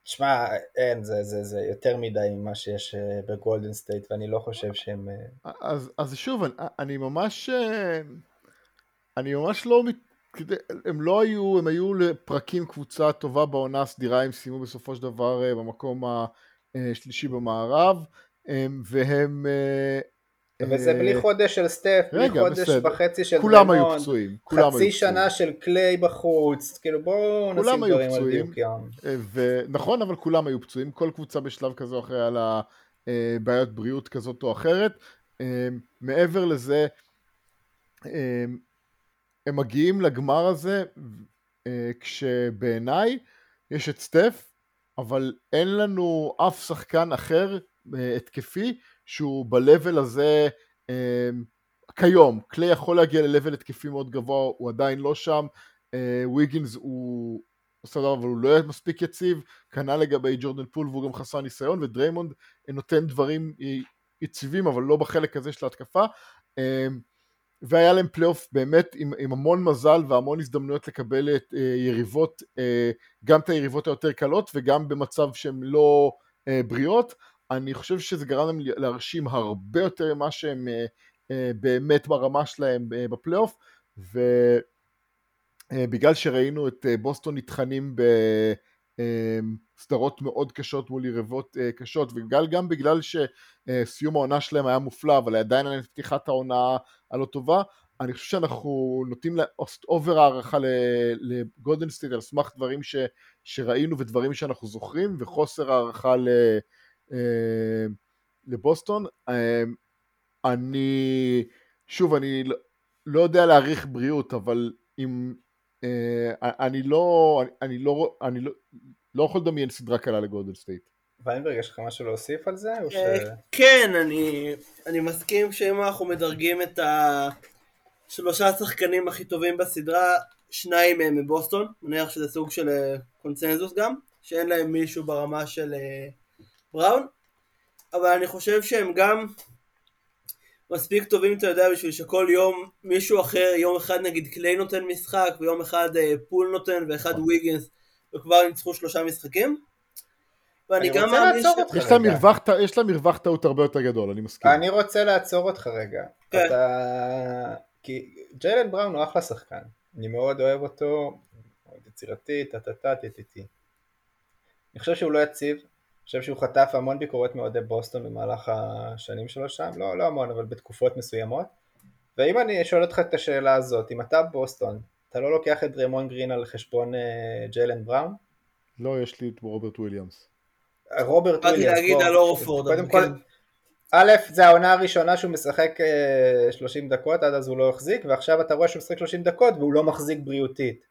תשמע, אין, זה, זה, זה יותר מדי ממה שיש אה, בגולדן סטייט ואני לא חושב שהם... אז, אז שוב, אני, אני ממש... אני ממש לא מת... הם לא היו, הם היו לפרקים קבוצה טובה בעונה הסדירה, הם סיימו בסופו של דבר אה, במקום השלישי במערב, והם... אה, וזה בלי אה, חודש של סטף, בלי חודש בסדר. וחצי של כולם היו פצועים, כולם חצי היו שנה של קליי בחוץ, כאילו בואו נשים דברים על דיוקיון. נכון, אבל כולם היו פצועים, כל קבוצה בשלב כזה או אחר היה לה בעיות בריאות כזאת או אחרת. מעבר לזה, הם מגיעים לגמר הזה אה, כשבעיניי יש את סטף, אבל אין לנו אף שחקן אחר אה, התקפי שהוא ב-level הזה אה, כיום. קליי יכול להגיע ל-level התקפי מאוד גבוה, הוא עדיין לא שם. ויגינס הוא דבר אבל הוא לא מספיק יציב, כנ"ל לגבי ג'ורדן פול והוא גם חסר ניסיון, ודריימונד נותן דברים יציבים אבל לא בחלק הזה של ההתקפה. והיה להם פלייאוף באמת עם, עם המון מזל והמון הזדמנויות לקבל את אה, יריבות, אה, גם את היריבות היותר קלות וגם במצב שהן לא אה, בריאות. אני חושב שזה גרם להם להרשים הרבה יותר ממה שהם אה, אה, באמת ברמה שלהם אה, בפלייאוף, ובגלל אה, שראינו את אה, בוסטון נטחנים ב... אה, סדרות מאוד קשות מול יריבות uh, קשות וגם גם בגלל שסיום העונה שלהם היה מופלא אבל עדיין היה פתיחת העונה הלא טובה אני חושב שאנחנו נוטים לעשות אובר הערכה לגולדן סטייט על סמך דברים ש, שראינו ודברים שאנחנו זוכרים וחוסר הערכה ל, uh, לבוסטון. uh, אני שוב אני לא, לא יודע להעריך בריאות אבל אם אני לא אני לא אני לא לא יכול לדמיין סדרה קלה לגולדן סטייט. ויינברג, יש לך משהו להוסיף על זה? ש... כן, אני, אני מסכים שאם אנחנו מדרגים את השלושה שחקנים הכי טובים בסדרה, שניים מהם מבוסטון, מניח שזה סוג של אה, קונצנזוס גם, שאין להם מישהו ברמה של אה, בראון, אבל אני חושב שהם גם מספיק טובים, אתה יודע, בשביל שכל יום מישהו אחר, יום אחד נגיד קליי נותן משחק, ויום אחד אה, פול נותן, ואחד נכון. ויגנס וכבר ניצחו שלושה משחקים. ואני גם מאמין ש... יש להם מרווח טעות הרבה יותר גדול, אני מסכים. אני רוצה לעצור אותך רגע. כן. אתה... כי ג'יילן בראון הוא אחלה שחקן. אני מאוד אוהב אותו, מאוד יצירתי, טה-טה-טה, טי-טי-טי. אני חושב שהוא לא יציב, חושב שהוא חטף המון ביקורות מאוהדי בוסטון במהלך השנים שלו שם, לא, לא המון, אבל בתקופות מסוימות. ואם אני שואל אותך את השאלה הזאת, אם אתה בוסטון, אתה לא לוקח את דריימון גרין על חשבון uh, ג'יילן בראון? לא, יש לי את רוברט וויליאמס. רוברט וויליאמס. באתי להגיד על אורפורד. קודם כל, כן. א', זה העונה הראשונה שהוא משחק uh, אה, 30 דקות, עד אז הוא לא החזיק, ועכשיו אתה רואה שהוא משחק 30 דקות והוא לא מחזיק בריאותית.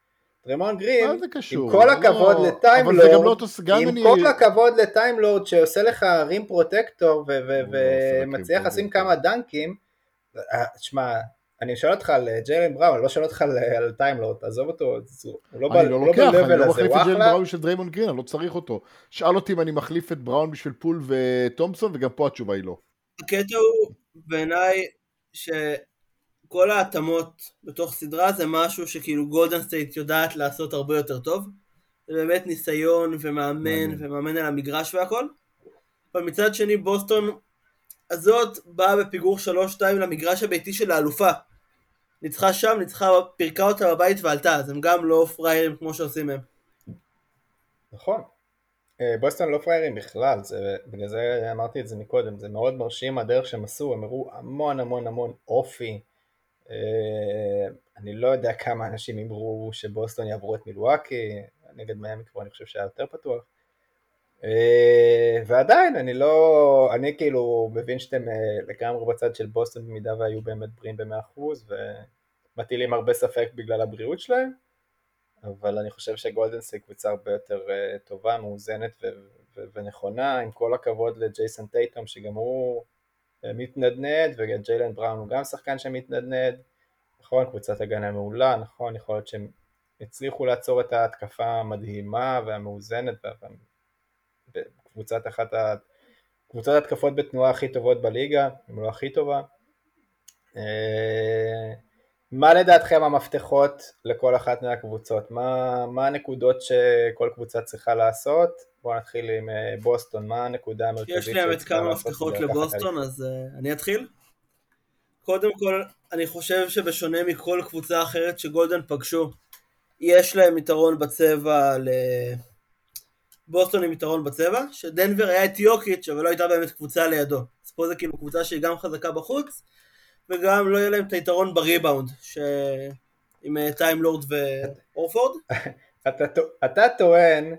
דריימון גרין? עם כל הכבוד לא, לטיימלורד, לא עם אני... כל הכבוד לטיימלורד שעושה לך rim protector לא ומצליח לשים. כמה דנקים, אה, תשמע, אני שואל אותך על אה, ג'יילן בראון, אני לא שואל אותך על, על טיימלורד, תעזוב אותו, הוא לא ב- אני לא הוא לוקח, אני לא הזה, מחליף את ג'יילן אחלה, בראון בשביל דריימון גרין, אני לא צריך אותו. שאל אותי אם אני מחליף את בראון בשביל פול ותומפסון, וגם פה התשובה היא לא. הקטע הוא בעיניי שכל ההתאמות בתוך סדרה זה משהו שכאילו גולדן סטייט יודעת לעשות הרבה יותר טוב. זה באמת ניסיון ומאמן. ומאמן על המגרש והכל. אבל מצד שני בוסטון הזאת באה בפיגור 3-2 למגרש הביתי של האלופה. ניצחה שם, ניצחה, פירקה אותה בבית ועלתה, אז הם גם לא פראיירים כמו שעושים הם. נכון. אה, בוסטון לא פראיירים בכלל, זה, בגלל זה אמרתי את זה מקודם, זה מאוד מרשים הדרך שהם עשו, הם הראו המון המון המון אופי. אה, אני לא יודע כמה אנשים אמרו שבוסטון יעברו את מילואקי, נגד מיאמי כבר אני חושב שהיה יותר פתוח. אה, ועדיין, אני לא, אני כאילו מבין שאתם אה, לגמרי בצד של בוסטון במידה והיו באמת בריאים ב-100% ומטילים הרבה ספק בגלל הבריאות שלהם. אבל אני חושב שגולדנסי קבוצה הרבה יותר טובה, מאוזנת ונכונה, עם כל הכבוד לג'ייסון טייטום שגם הוא מתנדנד, וג'יילן בראון הוא גם שחקן שמתנדנד, נכון, קבוצת הגנה מעולה, נכון, יכול להיות שהם הצליחו לעצור את ההתקפה המדהימה והמאוזנת, וקבוצת אחת ה... קבוצות התקפות בתנועה הכי טובות בליגה, אם לא הכי טובה. אה, מה לדעתכם המפתחות לכל אחת מהקבוצות? מה, מה הנקודות שכל קבוצה צריכה לעשות? בואו נתחיל עם אה, בוסטון, מה הנקודה המרכזית יש את שצריכה כמה מפתחות לקחת לבוסטון, אז uh, אני אתחיל. קודם כל, אני חושב שבשונה מכל קבוצה אחרת שגולדן פגשו, יש להם יתרון בצבע ל... בוסטון עם יתרון בצבע, שדנבר היה את יוקיץ' אבל לא הייתה באמת קבוצה לידו. אז פה זה כאילו קבוצה שהיא גם חזקה בחוץ, וגם לא יהיה להם את היתרון בריבאונד, ש... עם אה, טיימלורד ואורפורד, *laughs* אתה טוען,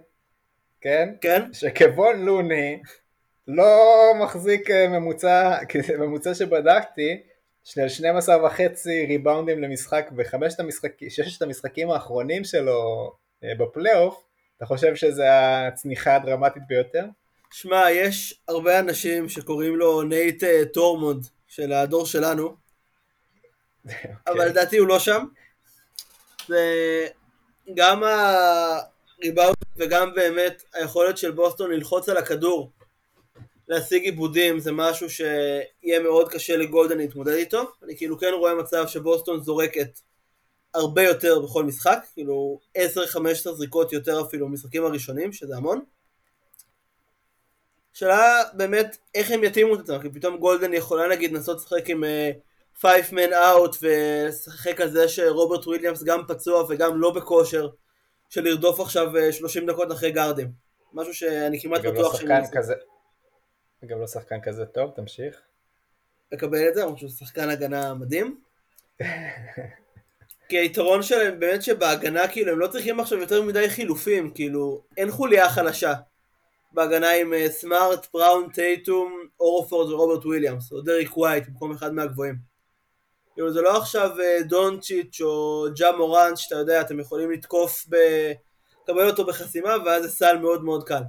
כן, כן? שקבון לוני לא מחזיק אה, ממוצע, *laughs* ממוצע שבדקתי, של 12 וחצי ריבאונדים למשחק בחמשת המשחקים, ששת המשחקים האחרונים שלו אה, בפלייאוף, אתה חושב שזו הצניחה הדרמטית ביותר? שמע, יש הרבה אנשים שקוראים לו נייט אה, ת'ורמונד של הדור שלנו, *laughs* אבל לדעתי הוא לא שם. וגם הריבאונד וגם באמת היכולת של בוסטון ללחוץ על הכדור, להשיג איבודים, זה משהו שיהיה מאוד קשה לגולדן להתמודד איתו. אני כאילו כן רואה מצב שבוסטון זורקת הרבה יותר בכל משחק, כאילו 10-15 זריקות יותר אפילו במשחקים הראשונים, שזה המון. שאלה באמת איך הם יתאימו את עצמם, כי פתאום גולדן יכולה נגיד לנסות לשחק עם 5 uh, man out ולשחק על זה שרוברט וויליאמס גם פצוע וגם לא בכושר, של לרדוף עכשיו uh, 30 דקות אחרי גארדים. משהו שאני כמעט גם לא בטוח שהם שחקן יעשו. כזה, גם לא שחקן כזה טוב, תמשיך. לקבל את זה, למרות שהוא שחקן הגנה מדהים. *laughs* כי היתרון שלהם באמת שבהגנה כאילו הם לא צריכים עכשיו יותר מדי חילופים, כאילו אין חוליה חלשה. בהגנה עם אה, סמארט, בראון, טייטום, אורפורד ורוברט וויליאמס, או דריק ווייט במקום אחד מהגבוהים. כאילו זה לא עכשיו אה, דונצ'יץ' או ג'ה מורנט שאתה יודע, אתם יכולים לתקוף, ב... לקבל אותו בחסימה ואז זה סל מאוד מאוד קל.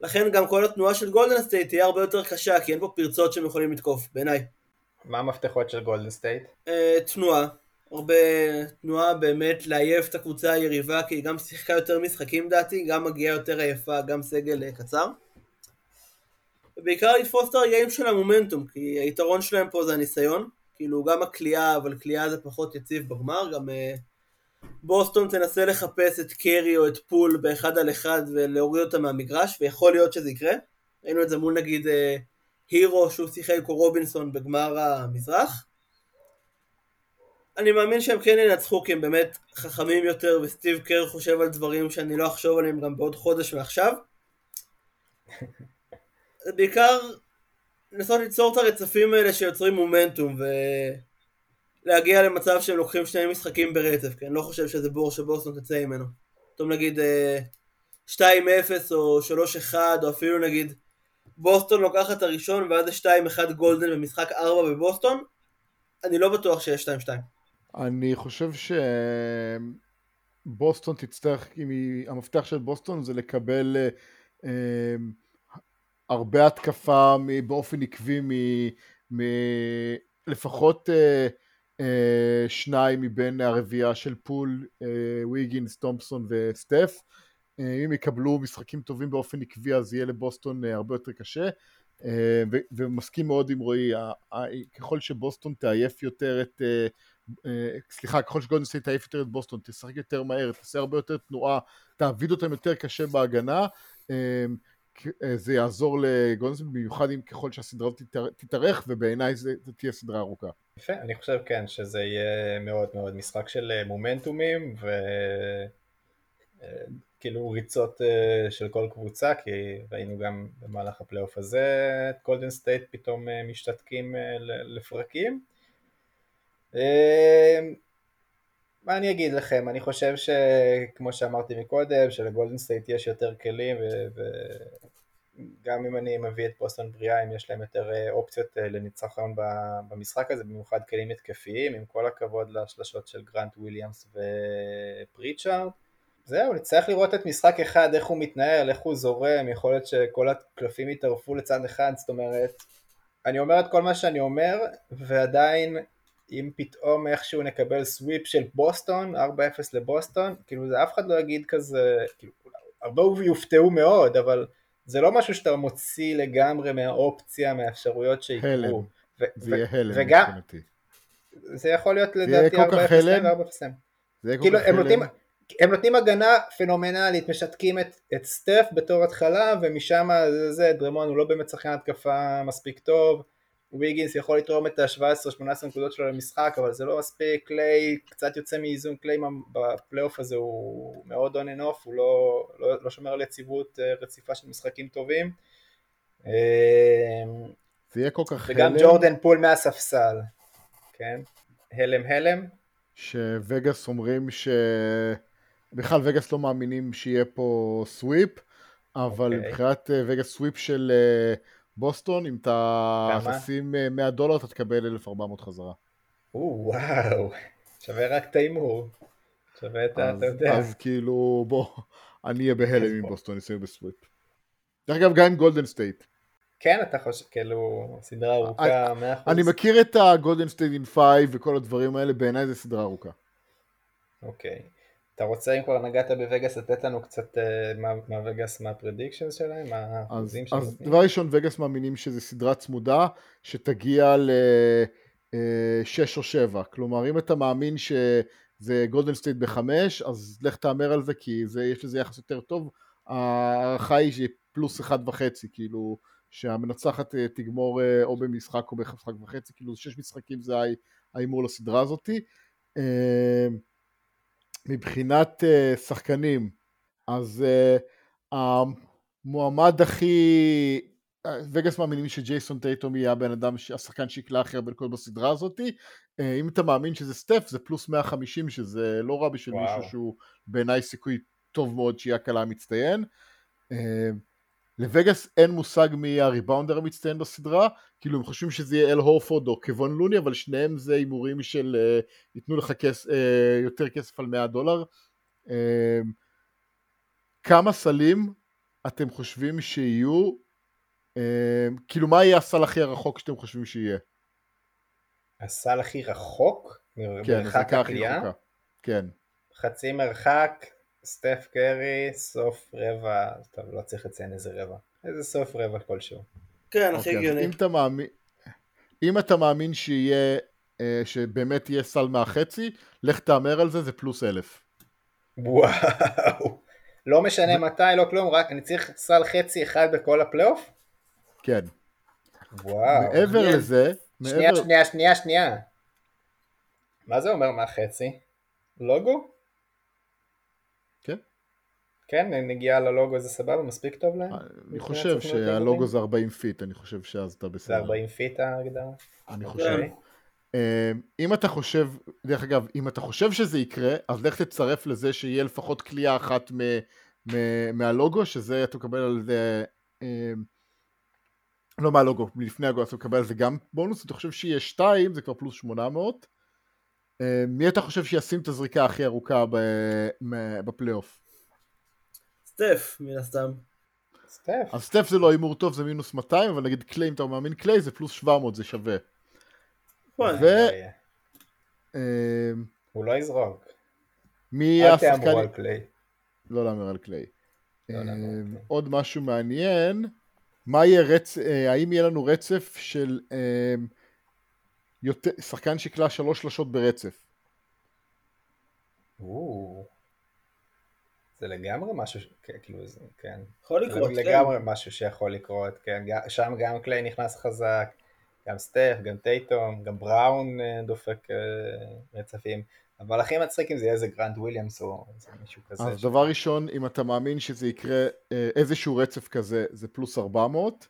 לכן גם כל התנועה של גולדן סטייט תהיה הרבה יותר קשה, כי אין פה פרצות שהם יכולים לתקוף, בעיניי. מה המפתחות של גולדן סטייט? אה, תנועה, הרבה תנועה באמת לעייף את הקבוצה היריבה, כי היא גם שיחקה יותר משחקים לדעתי, גם מגיעה יותר עייפה, גם סגל אה, קצר. ובעיקר לתפוס את הרגעים של המומנטום, כי היתרון שלהם פה זה הניסיון, כאילו גם קליי, אבל קליי זה פחות יציב בגמר, גם אה, בוסטון תנסה לחפש את קרי או את פול באחד על אחד ולהוריד אותם מהמגרש, ויכול להיות שזה יקרה. ראינו את זה מול נגיד אה, הירו שהוא שיחק או רובינסון בגמר המזרח. אני מאמין שהם כן ינצחו כי הם באמת חכמים יותר וסטיב קר חושב על דברים שאני לא אחשוב עליהם גם בעוד חודש מעכשיו. בעיקר לנסות ליצור את הרצפים האלה שיוצרים מומנטום ולהגיע למצב שהם לוקחים שני משחקים ברצף, כי אני לא חושב שזה בור שבוסטון תצא ממנו. פתאום נגיד אה, 2-0 או 3-1 או אפילו נגיד בוסטון לוקחת את הראשון ואז זה 2-1 גולדן במשחק 4 בבוסטון, אני לא בטוח שיש 2-2. אני חושב ש... בוסטון תצטרך, היא, המפתח של בוסטון זה לקבל אה, אה, הרבה התקפה באופן עקבי מ... מ לפחות אה, אה, שניים מבין הרביעייה של פול, אה, ויגינס, תומפסון וסטף. אה, אם יקבלו משחקים טובים באופן עקבי אז יהיה לבוסטון אה, הרבה יותר קשה. אה, ומסכים מאוד עם רועי, ככל שבוסטון תעייף יותר את, סליחה, ככל שגולדן סטייט תעייף יותר את בוסטון, תשחק יותר מהר, תעשה הרבה יותר תנועה, תעביד אותם יותר קשה בהגנה, זה יעזור לגולדן סטייט, במיוחד אם ככל שהסדרה תתארך, ובעיניי זה תהיה סדרה ארוכה. יפה, אני חושב כן, שזה יהיה מאוד מאוד משחק של מומנטומים, ו... כאילו ריצות של כל קבוצה, כי ראינו גם במהלך הפלייאוף הזה את גולדן סטייט פתאום משתתקים לפרקים. מה אני אגיד לכם, אני חושב שכמו שאמרתי מקודם, שלגולדן סטייט יש יותר כלים וגם אם אני מביא את בוסטון בריאה, אם יש להם יותר אופציות לניצחון במשחק הזה, במיוחד כלים התקפיים, עם כל הכבוד לשלשות של גרנט וויליאמס ופריצ'ארד. זהו, נצטרך לראות את משחק אחד, איך הוא מתנהל, איך הוא זורם, יכול להיות שכל הקלפים יטרפו לצד אחד, זאת אומרת, אני אומר את כל מה שאני אומר, ועדיין, אם פתאום איכשהו נקבל סוויפ של בוסטון, 4-0 לבוסטון, כאילו זה אף אחד לא יגיד כזה, כאילו, הרבה יופתעו מאוד, אבל זה לא משהו שאתה מוציא לגמרי מהאופציה, מהאפשרויות שיקרו. הלם, ו- זה יהיה הלם וגם, זה יכול להיות לדעתי 4-0 ו-4-0. כאילו, הם נותנים... הם נותנים הגנה פנומנלית, משתקים את, את סטף בתור התחלה ומשם זה, זה דרמון הוא לא באמת שחקן התקפה מספיק טוב, ויגינס יכול לתרום את ה-17-18 נקודות שלו למשחק אבל זה לא מספיק, קליי קצת יוצא מאיזון, קליי בפלייאוף הזה הוא מאוד on and off, הוא לא, לא, לא שומר על יציבות אה, רציפה של משחקים טובים זה יהיה כל כך וגם הלם. ג'ורדן פול מהספסל, כן? הלם הלם. שווגאס אומרים ש... בכלל וגאס לא מאמינים שיהיה פה סוויפ, אבל okay. אוקיי. מבחינת אה, וגאס סוויפ של אה, בוסטון, אם אתה תשים 100 אה, דולר אתה תקבל 1,400 חזרה. וואו, שווה רק את ההימור. שווה את ה... אתה יודע. אז כאילו, בוא, אני אהיה בהלם אם בוסטון יסיימו בסוויפ. דרך אגב, גם אם גולדן סטייט. כן, אתה חושב, כאילו, סדרה ארוכה, 100%. אני מכיר את הגולדן סטייט in 5 וכל הדברים האלה, בעיניי זה סדרה ארוכה. אוקיי. אתה רוצה, אם כבר נגעת בווגאס, לתת לנו קצת אה, מה וגאס, מה ה prediction שלהם, מה האחוזים שלהם? אז דבר ראשון, וגאס מאמינים שזו סדרה צמודה, שתגיע ל-6 אה, או 7. כלומר, אם אתה מאמין שזה גולדן סטייט בחמש, אז לך תהמר על זה, כי זה, יש לזה יחס יותר טוב. ההערכה היא שפלוס אחד וחצי, כאילו, שהמנצחת אה, תגמור או במשחק או במשחק וחצי, כאילו, שש משחקים זה ההימור לסדרה הזאתי. מבחינת uh, שחקנים, אז uh, המועמד הכי... אה, וגאס מאמינים שג'ייסון טייטום יהיה הבן אדם, השחקן שיקלע הכי הרבה נקודות בסדרה הזאתי. Uh, אם אתה מאמין שזה סטף, זה פלוס 150, שזה לא רע בשביל וואו. מישהו שהוא בעיניי סיכוי טוב מאוד שיהיה הקלה המצטיין. Uh, לווגאס אין מושג מי הריבאונדר המצטיין בסדרה, כאילו הם חושבים שזה יהיה אל הורפורד או קוון לוני, אבל שניהם זה הימורים של uh, ייתנו לך כס, uh, יותר כסף על 100 דולר. Uh, כמה סלים אתם חושבים שיהיו, uh, כאילו מה יהיה הסל הכי הרחוק שאתם חושבים שיהיה? הסל הכי רחוק? כן, מרחק הקליעה? כן. חצי מרחק, סטף קרי, סוף רבע, טוב, לא צריך לציין איזה רבע, איזה סוף רבע כלשהו. כן, הכי אוקיי, הגיוני. אם אתה מאמין, אם אתה מאמין שיהיה, אה, שבאמת יהיה סל מהחצי, לך תהמר על זה, זה פלוס אלף. וואו. לא משנה מתי, לא כלום, רק אני צריך סל חצי אחד בכל הפלייאוף? כן. וואו. מעבר לזה, שנייה, מעבר... שנייה, שנייה, שנייה. מה זה אומר מהחצי? לוגו? כן, נגיעה ללוגו זה סבבה, מספיק טוב להם? אני חושב שהלוגו זה 40 פיט, אני חושב שאז אתה בסדר. זה 40 פיט ההגדרה? אני אוקיי. חושב. אה, אם אתה חושב, דרך אגב, אם אתה חושב שזה יקרה, אז לך תצרף לזה שיהיה לפחות קליעה אחת מהלוגו, שזה אתה מקבל על זה, אה, לא מהלוגו, מלפני הלוגו, אתה מקבל על זה גם בונוס, אתה חושב שיהיה שתיים, זה כבר פלוס 800. אה, מי אתה חושב שישים את הזריקה הכי ארוכה בפלייאוף? סטף, מן הסתם. סטף. אז סטף זה לא הימור טוב, זה מינוס 200, אבל נגיד קליי, אם אתה מאמין קליי, זה פלוס 700, זה שווה. ו- אה, הוא לא יזרוק. מי יהיה אל השחקן... תאמרו על קליי. לא להמר על קליי. לא אה, קליי. עוד משהו מעניין, מה יהיה רצ... אה, האם יהיה לנו רצף של יותר... שחקן שיקלע שלוש שלשות ברצף? זה לגמרי משהו, ש- כן, כאילו, זה- כן. יכול זה לקרות, כן. לגמרי משהו שיכול לקרות, כן. שם גם קליי נכנס חזק, גם סטף, גם טייטום, גם בראון אה, דופק אה, רצפים. אבל הכי מצחיק אם זה יהיה איזה גרנט וויליאמס או איזה מישהו כזה. אז ש- דבר ראשון, אם אתה מאמין שזה יקרה אה, איזשהו רצף כזה, זה פלוס 400.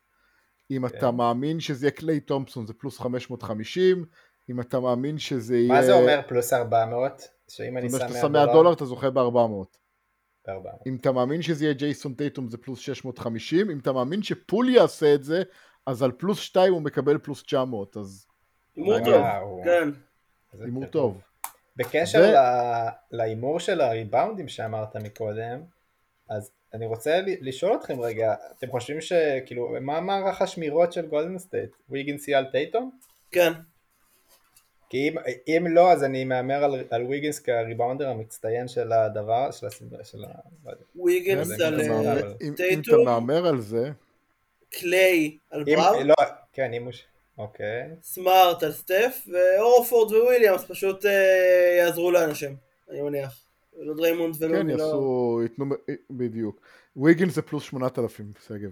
אם כן. אתה מאמין שזה יהיה קליי תומפסון, זה פלוס 550. אם אתה מאמין שזה יהיה... מה זה אומר פלוס 400? שאם אני זאת אומרת שם שאתה 100 שם 100 דולר, אתה זוכה ב-400. ב-400. אם אתה מאמין שזה יהיה ג'ייסון טייטום, זה פלוס 650. אם אתה מאמין שפול יעשה את זה, אז על פלוס 2 הוא מקבל פלוס 900. אז הימור וואו. טוב, כן. הימור. טוב. בקשר להימור של הריבאונדים שאמרת מקודם, אז אני רוצה לשאול אתכם רגע, אתם חושבים שכאילו, מה מערך השמירות של גולדן סטייט? ויגינס יהיה על טייטום? כן. כי אם, אם לא, אז אני מהמר על, על ויגינס כריבאונדר המצטיין של הדבר, של הסדרה, של ה... לא. וויגנס כן, על זה אה, מהמר. אם- אתה מהמר על זה, קליי על אם, בראון, לא, כן, אם הוא... ש- אוקיי. סמארט על סטף, ואורפורד וויליאמס פשוט אה, יעזרו לאנשים, אני מניח. לא דריימונד ולא... כן, לא- יעשו, ייתנו, בדיוק. ויגינס זה פלוס 8,000, שגב.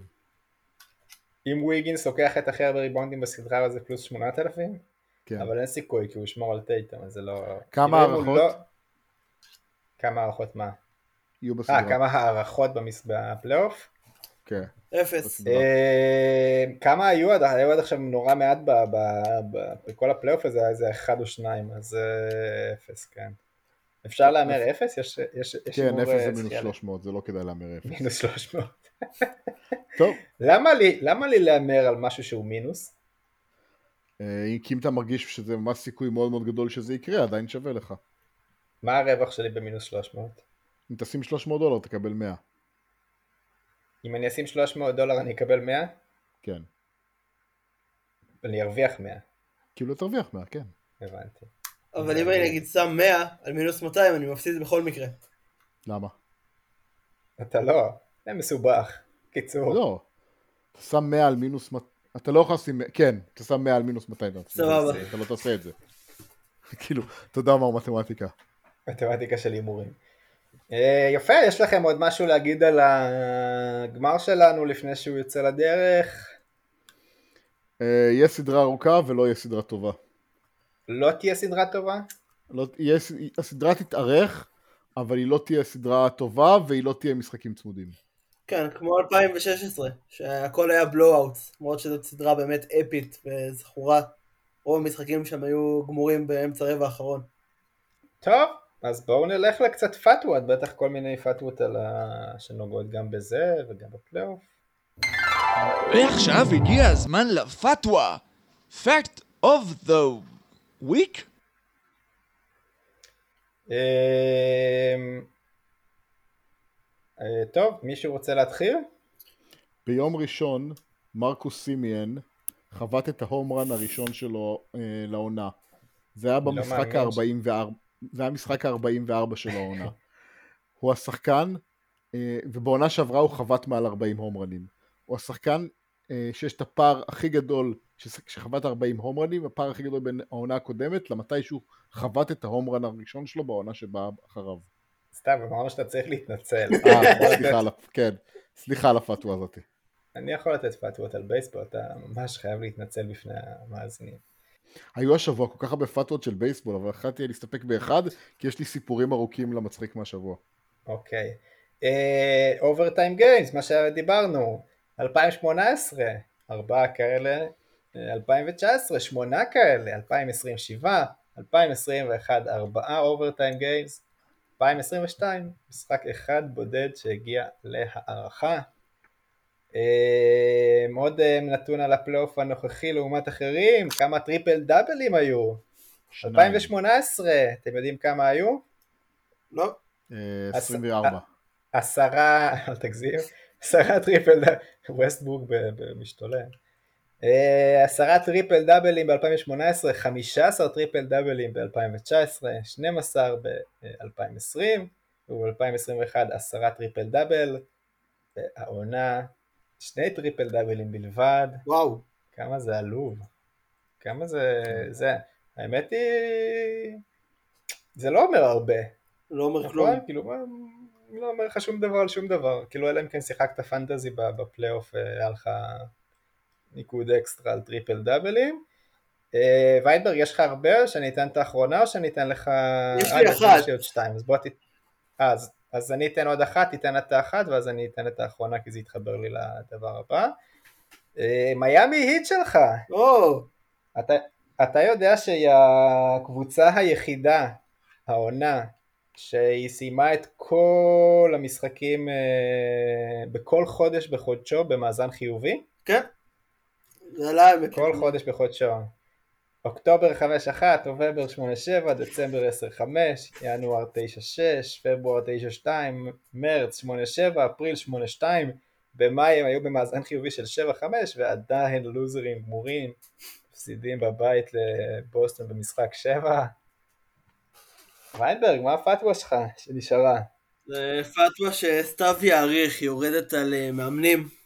אם ויגינס לוקח את הכי הרבה ריבאונדים בסדרה, אז זה פלוס 8,000? כן. אבל אין סיכוי, כי הוא ישמור על טייטום, אז זה לא... כמה הארכות? לא- כמה הארכות מה? יהיו בסדרה. אה, כמה הארכות במס... בפלייאוף? כן. אפס. אה, כמה היו עד, היו עד עכשיו נורא מעט ב, ב, ב, בכל הפלייאוף הזה, היה איזה אחד או שניים, אז אה, אפס, כן. אפשר להמר אפס? יש, יש, יש כן, אפס אה, זה מינוס זכייה? 300, זה לא כדאי להמר אפס. מינוס 300. טוב, למה לי, למה לי להמר על משהו שהוא מינוס? אה, כי אם אתה מרגיש שזה ממש סיכוי מאוד מאוד גדול שזה יקרה, עדיין שווה לך. מה הרווח שלי במינוס 300? אם תשים 300 דולר תקבל 100. אם אני אשים 300 דולר אני אקבל 100? כן. אני ארוויח 100, כאילו תרוויח 100, כן. הבנתי. אבל אם אני נגיד שם 100 על מינוס 200, אני מפסיד בכל מקרה. למה? אתה לא, זה מסובך. קיצור. לא. שם 100 על מינוס... מת- אתה לא יכול לשים... כן, אתה שם 100 על מינוס 200. אתה מפסיד. סבבה. אתה לא תעשה את זה. *laughs* כאילו, אתה יודע מהו מתמטיקה. מתמטיקה של הימורים. אה, יפה, יש לכם עוד משהו להגיד על הגמר שלנו לפני שהוא יוצא לדרך? אה, יהיה סדרה ארוכה ולא יהיה סדרה טובה. לא תהיה סדרה טובה? לא, ס- הסדרה תתארך, אבל היא לא תהיה סדרה טובה והיא לא תהיה משחקים צמודים. כן, כמו 2016, שהכל היה בלואו-אוט, למרות שזאת סדרה באמת אפית וזכורה. רוב המשחקים שם היו גמורים באמצע הרבע האחרון. טוב, אז בואו נלך לקצת פתוות, בטח כל מיני פתוות ה... שנוגעות גם בזה וגם בפלייאוף. ועכשיו הגיע הזמן לפתווה. Fact of the week? אה, טוב, מישהו רוצה להתחיל? ביום ראשון, מרקוס סימיאן חבט את ההום רן הראשון שלו אה, לעונה. זה היה לא במשחק מאמין ש- ה-44, זה היה המשחק ה-44 של העונה. הוא השחקן, אה, ובעונה שעברה הוא חבט מעל 40 הום רנים. הוא השחקן אה, שיש את הפער הכי גדול, שחבט 40 הום רנים, הפער הכי גדול בין העונה הקודמת למתי שהוא חבט את ההום רן הראשון שלו בעונה שבאה אחריו. סתם, אמרנו שאתה צריך להתנצל. אה, סליחה. כן, סליחה על הפתווה הזאתי. אני יכול לתת פתוות על בייסבול, אתה ממש חייב להתנצל בפני המאזינים. היו השבוע כל כך הרבה פתוות של בייסבול, אבל החלטתי להסתפק באחד, כי יש לי סיפורים ארוכים למצחיק מהשבוע. אוקיי. overtime games, מה שדיברנו, 2018, ארבעה כאלה, אה, 2019, שמונה כאלה, 2020, שבעה, 2021, ארבעה overtime games, 2022, משחק אחד בודד שהגיע להארכה. אה, עוד אה, נתון על הפלייאוף הנוכחי לעומת אחרים, כמה טריפל דאבלים היו. שניים. 2018, אתם יודעים כמה היו? לא? אה, אז- 24. עשרה, אל תגזים, עשרה טריפל דאבל, ווסטברוק. אה, עשרה טריפל דאבלים ב-2018, 15 טריפל דאבלים ב-2019, 12 ב-2020, וב-2021 עשרה טריפל דאבל, והעונה שני טריפל דאבלים בלבד, וואו. כמה זה עלוב, כמה זה, זה, האמת היא, זה לא אומר הרבה, לא אומר כלום. נכון? כאילו, לא אומר לך שום דבר על שום דבר. כאילו, אלא אם כן שיחקת fantasy בפלייאוף, אה, היה לך ניקוד אקסטרה על טריפל דאבלים. אה, ויינברג, יש לך הרבה, שאני אתן את האחרונה, או שאני אתן לך... יש לי אחת. יש לי עוד שתיים, אז בוא ת... אז, אז אני אתן עוד אחת, תיתן את האחת, ואז אני אתן את האחרונה, כי זה יתחבר לי לדבר הבא. אה, מיאמי היט שלך, או, אתה, אתה יודע שהיא הקבוצה היחידה, העונה, שהיא סיימה את כל המשחקים אה, בכל חודש בחודשו במאזן חיובי? כן. זה עלה האמת. כל חודש בחודשו. אוקטובר 5-1, נובמבר 8-7, דצמבר 10-5, ינואר 9-6, פברואר 9-2, מרץ 8-7, אפריל 8-2, במאי הם היו במאזן חיובי של 7-5 ועדיין לוזרים גמורים, מפסידים בבית לבוסטון במשחק 7. ויינברג, מה הפתווה שלך שנשארה? זה פתווה שסתיו יעריך, יורדת על אה, מאמנים.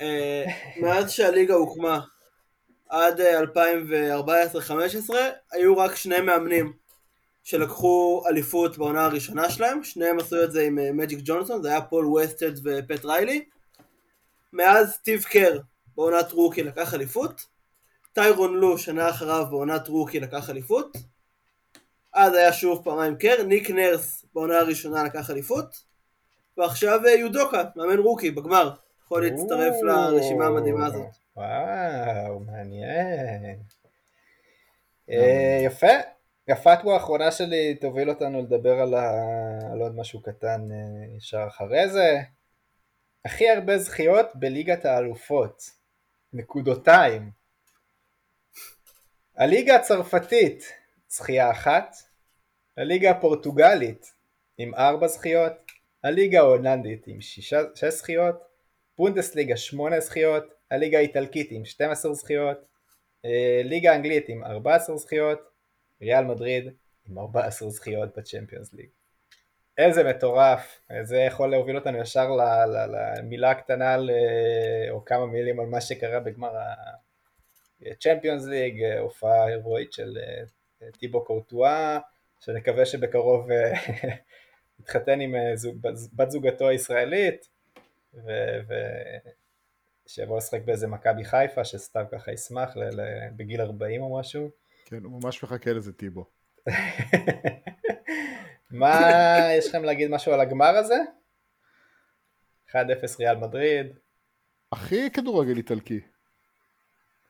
אה, מאז שהליגה הוקמה עד אה, 2014-2015 היו רק שני מאמנים שלקחו אליפות בעונה הראשונה שלהם, שניהם עשו את זה עם אה, מג'יק ג'ונסון, זה היה פול ווסטהד ופט ריילי. מאז סטיב קר בעונת rookie לקח אליפות, טיירון לו שנה אחריו בעונת rookie לקח אליפות, אז היה שוב פעמיים קר, ניק נרס בעונה הראשונה לקח אליפות, ועכשיו אה, יודוקה, מאמן rookie, בגמר. יכול להצטרף לרשימה המדהימה הזאת. וואו, מעניין. אה, יפה. הפתווה האחרונה שלי תוביל אותנו לדבר על, ה... על עוד משהו קטן אה, ישר אחרי זה. הכי הרבה זכיות בליגת האלופות. נקודותיים. הליגה הצרפתית, זכייה אחת. הליגה הפורטוגלית עם ארבע זכיות. הליגה ההולנדית עם שישה, שש זכיות. בונדסליגה 8 זכיות, הליגה האיטלקית עם 12 זכיות, אה, ליגה האנגלית עם 14 זכיות, ריאל מדריד עם 14 זכיות בצ'מפיונס ליג. איזה מטורף, זה יכול להוביל אותנו ישר למילה הקטנה ל- או כמה מילים על מה שקרה בגמר הצ'מפיונס ליג, אה, הופעה הירואית של אה, טיבו קורטואה, שנקווה שבקרוב אה, *laughs* יתחתן עם אה, בת זוגתו הישראלית. ושיבוא לשחק באיזה מכבי חיפה, שסתיו ככה ישמח ל- ל- בגיל 40 או משהו. כן, הוא ממש מחכה לזה, טיבו. *laughs* מה, יש לכם להגיד משהו על הגמר הזה? 1-0 ריאל מדריד. הכי כדורגל איטלקי.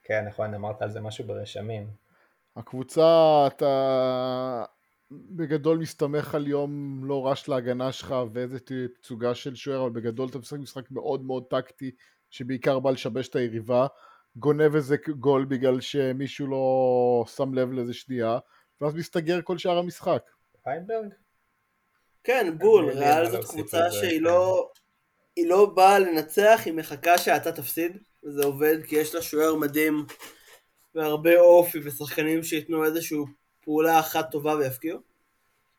כן, נכון, אמרת על זה משהו ברשמים. הקבוצה, אתה בגדול מסתמך על יום לא רש להגנה שלך ואיזה תצוגה של שוער, אבל בגדול אתה משחק משחק מאוד מאוד טקטי, שבעיקר בא לשבש את היריבה, גונב איזה גול בגלל שמישהו לא שם לב לזה שנייה, ואז מסתגר כל שאר המשחק. פיינברג? כן, בול, ריאל זאת קבוצה שהיא כן. לא... היא לא באה לנצח, היא מחכה שאתה תפסיד, וזה עובד כי יש לה שוער מדהים והרבה אופי ושחקנים שייתנו איזושהי פעולה אחת טובה ויפקיעו.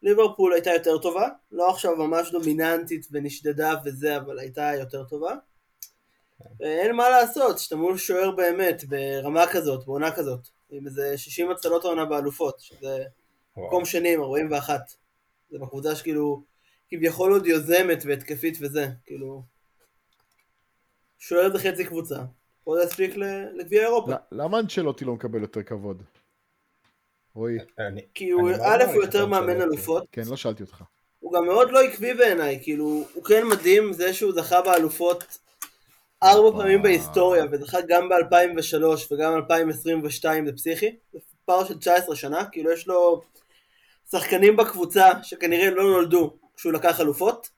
ליברפול הייתה יותר טובה, לא עכשיו ממש דומיננטית ונשדדה וזה, אבל הייתה יותר טובה. ואין מה לעשות, שאתה מול שוער באמת, ברמה כזאת, בעונה כזאת, עם איזה 60 הצלות העונה באלופות, שזה מקום שני עם 41. זה בקבוצה שכאילו, כביכול עוד יוזמת והתקפית וזה, כאילו... שוער זה חצי קבוצה. פה זה יספיק ל- לגביע אירופה. ל- למה אנצ'לוטי לא מקבל יותר כבוד? רועי, כי הוא, אני מאוד א', הוא יותר מאמן. אלופות, כן, לא שאלתי אותך. הוא גם מאוד לא עקבי בעיניי, כאילו, הוא כן מדהים זה שהוא זכה באלופות ארבע פעמים בהיסטוריה, וזכה גם ב-2003 וגם 2022, זה פסיכי. זה פער של 19 שנה, כאילו יש לו שחקנים בקבוצה שכנראה לא נולדו כשהוא לקח אלופות.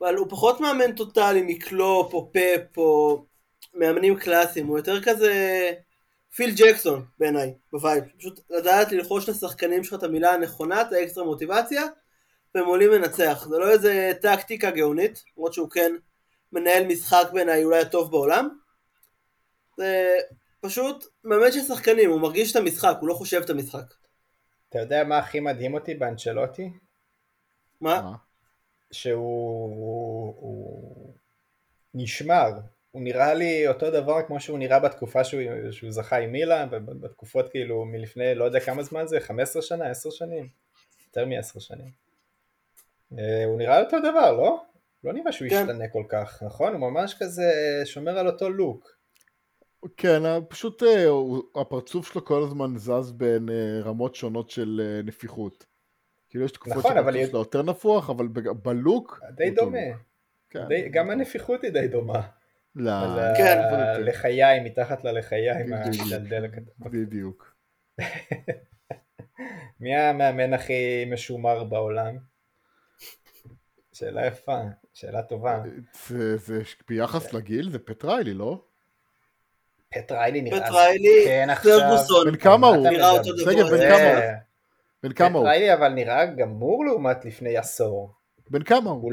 אבל הוא פחות מאמן טוטאלי מקלופ או פפ או מאמנים קלאסיים, הוא יותר כזה פיל ג'קסון בעיניי, ב vibe. פשוט לדעת ללחוש לשחקנים שלך את המילה הנכונה, את האקסטרה מוטיבציה, והם עולים לנצח. זה לא איזה טקטיקה גאונית, למרות שהוא כן מנהל משחק בעיניי אולי הטוב בעולם. זה פשוט מאמן של שחקנים, הוא מרגיש את המשחק, הוא לא חושב את המשחק. אתה יודע מה הכי מדהים אותי באנצ'לוטי? מה? מה? שהוא הוא, הוא נשמר. הוא נראה לי אותו דבר כמו שהוא נראה בתקופה שהוא, שהוא זכה עם מילה, בתקופות כאילו מלפני לא יודע כמה זמן זה, 15 שנה, 10 שנים, יותר מ-10 שנים. אה, הוא נראה אותו דבר, לא? לא נראה שהוא כן. השתנה כל כך, נכון? הוא ממש כזה שומר על אותו לוק. כן, פשוט אה, הפרצוף שלו כל הזמן זז בין אה, רמות שונות של אה, נפיחות. כאילו יש תקופות נכון, שהפרצוף שלו יותר נפוח, אבל ב look... די דומה. כן. די, גם הנפיחות היא די דומה. לא, כן. הלחיים, מתחת ללחיים, בדיוק. הדלדל הקטן. בדיוק. *laughs* מי המאמן הכי משומר בעולם? שאלה יפה, שאלה טובה. זה, זה ביחס לגיל זה פט ריילי, לא? פט ריילי נראה... פט ריילי, כן, עכשיו... פרגוסון. בן כמה הוא? נראה? אותו דבר. בן כמה הוא? בן כמה הוא? ריילי אבל נראה גמור לעומת לפני עשור. בן כמה הוא?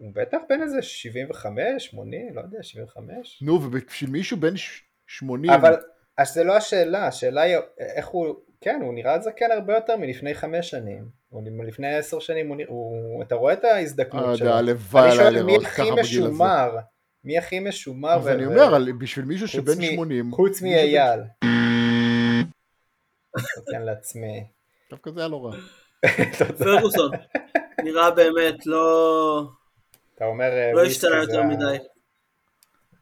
הוא בטח בין איזה 75, 80, לא יודע, 75. נו, ובשביל מישהו ש- 80... אבל אז זה לא השאלה, השאלה היא איך הוא, כן, הוא נראה זקן הרבה יותר מלפני חמש שנים. הוא לפני עשר שנים, הוא, נראה- הוא, אתה רואה את אה, ההזדקנות שלו. הלוואי אני עליי שואל מי לראות הכי ככה בגיל הזה. משומר? מי הכי משומר? אז ו- אני ו- אומר, על- בשביל מישהו שבן מ- 80... חוץ מאייל. נותן *laughs* לעצמי. דווקא זה היה לא רע. *laughs* פרגוסון. נראה באמת לא... אתה אומר אה, לא השתנה זה יותר מדי.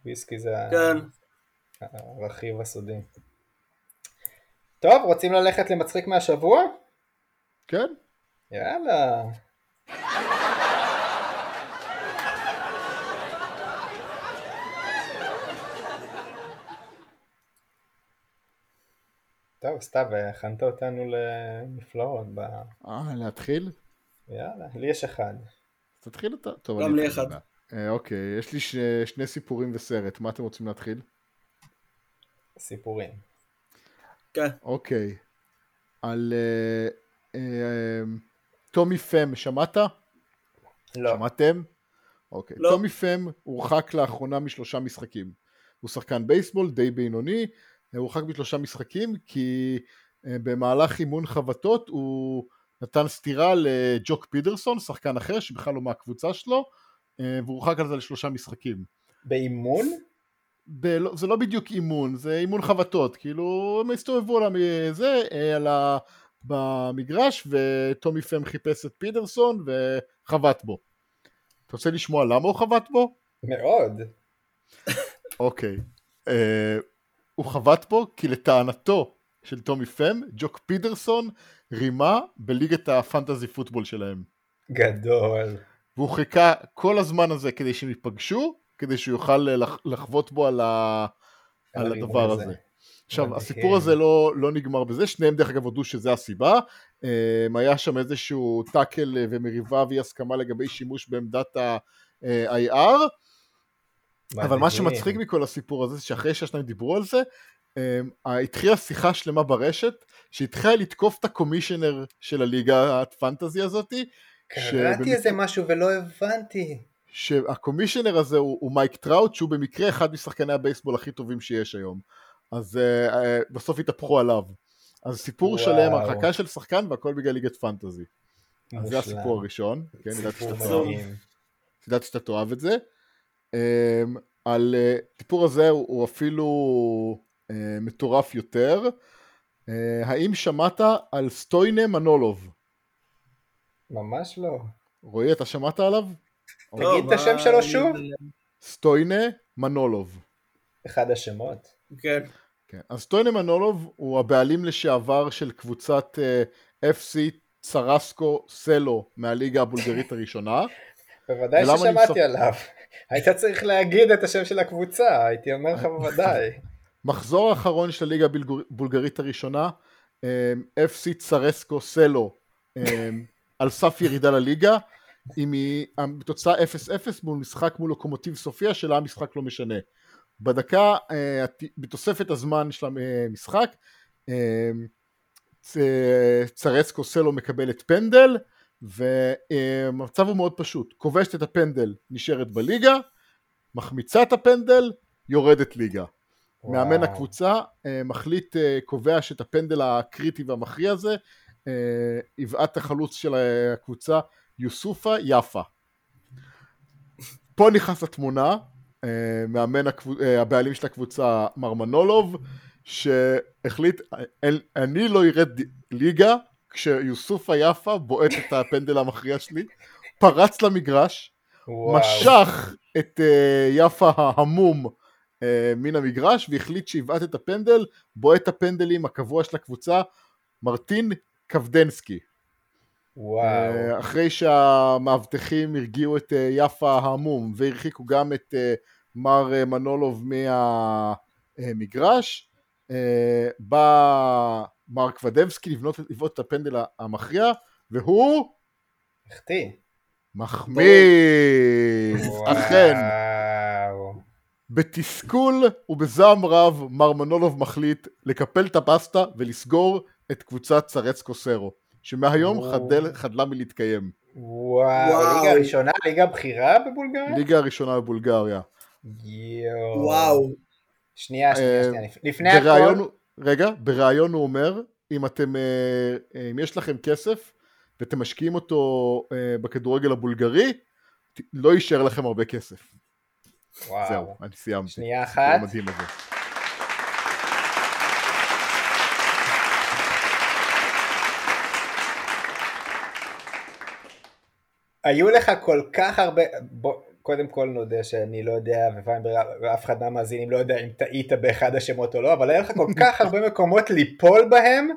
וויסקי זה כן. הרכיב הסודי. טוב, רוצים ללכת למצחיק מהשבוע? כן? יאללה. טוב, סתיו, הכנת אותנו לנפלאות. ב... אה, להתחיל? יאללה, לי יש אחד. תתחיל אתה. טוב, גם לי. אחד. אה, אוקיי, יש לי ש... שני סיפורים וסרט, מה אתם רוצים להתחיל? סיפורים. כן. אוקיי. על אה, אה, טומי פם, שמעת? לא. שמעתם? אוקיי. לא. טומי פם הורחק לאחרונה משלושה משחקים. הוא שחקן בייסבול די בינוני, הוא הורחק משלושה משחקים כי במהלך אימון חבטות הוא נתן סטירה לג'וק פידרסון, שחקן אחר שבכלל לא מהקבוצה שלו, אה, והוא הורחק על זה לשלושה משחקים. באימון? ב- לא- זה לא בדיוק אימון, זה אימון חבטות, כאילו הם הסתובבו על זה, אה, על ה... במגרש וטומי פם חיפש את פידרסון וחבט בו. אתה רוצה לשמוע למה הוא חבט בו? מאוד. אוקיי. אה, הוא חבט בו כי לטענתו של טומי פם, ג'וק פידרסון רימה בליגת הפנטזי פוטבול שלהם. גדול. והוא חיכה כל הזמן הזה כדי שהם ייפגשו, כדי שהוא יוכל אה, לח- לחבוט בו על, ה... על הדבר הזה. הזה. עכשיו, מדהים. הסיפור הזה לא, לא נגמר בזה, שניהם דרך אגב הודו שזה הסיבה. אה, היה שם איזשהו טאקל אה, ומריבה ואי הסכמה לגבי שימוש בעמדת ה-IR, אבל מה. שמצחיק מכל הסיפור הזה, זה שאחרי שהשניים דיברו על זה, אה, התחילה שיחה שלמה ברשת, שהתחילה לתקוף את ה commissioner של הליגה ה fantasy הזאתי, קראתי איזה משהו ולא הבנתי. שה commissioner הזה הוא, הוא מייק טראוט, שהוא במקרה אחד משחקני הבייסבול הכי טובים שיש היום. אז uh, uh, בסוף התהפכו עליו. אז סיפור וואו. שלם, הרחקה של שחקן והכל בגלל ליגת פנטזי. אז זה. הסיפור הראשון. כן. ידעתי שאתה תאהב את זה. Um, על uh, הסיפור הזה הוא, הוא אפילו uh, מטורף יותר. Uh, האם שמעת על סטוינה מנולוב? ממש לא. רועי, אתה שמעת עליו? לא, תגיד את השם שלו שוב. סטוינה מנולוב. אחד השמות. כן. כן. אז טוינה מנולוב הוא הבעלים לשעבר של קבוצת uh, FC צרסקו סלו מהליגה הבולגרית הראשונה. בוודאי ששמעתי עליו. היית צריך להגיד את השם של הקבוצה, הייתי אומר לך בוודאי. מחזור האחרון של הליגה הבולגרית הראשונה, FC צרסקו סלו על סף ירידה לליגה, עם התוצאה 0-0 מול משחק מול לוקומוטיב סופיה שלה המשחק לא משנה. בדקה, אה, בתוספת הזמן של המשחק, צרסקו סלו מקבלת פנדל, והמצב הוא מאוד פשוט, כובשת את הפנדל, נשארת בליגה, מחמיצה את הפנדל, יורדת ליגה. מאמן וואו. הקבוצה אה, מחליט, אה, קובע שאת הפנדל הקריטי והמכריע הזה, אה, היווה החלוץ של הקבוצה, יוסופה יפה. פה נכנס לתמונה, אה, מאמן הקבוצ... אה, הבעלים של הקבוצה, מר מנולוב, שהחליט, "אל- אני לא ארד ליגה כשיוסופה יפה בועט את הפנדל המכריע שלי, פרץ למגרש, וואו. משך את אה, יפה ההמום אה, מן המגרש והחליט שיבעט את הפנדל, בועט את הפנדלים הקבוע של הקבוצה, מרטין קבדנסקי. וואו. אה, אחרי שהמאבטחים הרגיעו את יפה ההמום והרחיקו גם את מר מנולוב מהמגרש, בא מר קוודבסקי לבנות, לבעוט את הפנדל המכריע, והוא החטיא. מחמיץ. אכן. בתסכול ובזעם רב מר מנולוב מחליט לקפל את הבסטה ולסגור את קבוצת צרצקו סרו שמהיום. חדל, חדלה מלהתקיים. וואו. וואו. ליגה ראשונה? ליגה בכירה בבולגריה? ליגה הראשונה בבולגריה. יואו. וואו. שנייה, שנייה, אה, שנייה. לפ- לפני הכל, רגע, בריאיון הוא אומר, אם אתם, אה, אה, אם יש לכם כסף ואתם משקיעים אותו אה, בכדורגל הבולגרי, לא יישאר לכם הרבה כסף. וואו. זהו, אני סיימתי. שנייה הסיפור אחת. המדהים הזה. היו לך כל כך הרבה, בוא, קודם כל נודה שאני לא יודע, ואף אחד מהמאזינים לא יודע אם טעית באחד השמות או לא, אבל היה לך כל *laughs* כך הרבה מקומות ליפול בהם,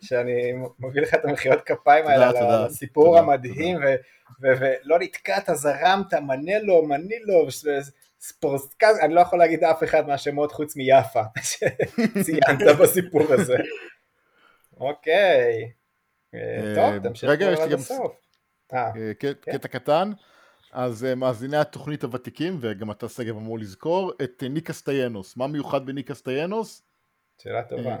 שאני מביא לך את המחיאות כפיים האלה על הסיפור המדהים, ולא נתקעת, זרמת, מנלו, מנילו, ספורסקז, אני לא יכול להגיד אף אחד מהשמות חוץ מיאפה, *laughs* שציינת *laughs* בסיפור הזה. אוקיי. אה, אה, טוב, תמשיך רגע, יש כבר עד הסוף. אה, אה, ק- קטע קטן, אז אה, מאזיני התוכנית הוותיקים, וגם אתה שגב אמור לזכור, את ניקה סטיינוס. מה מיוחד בניקה סטיינוס? שאלה טובה.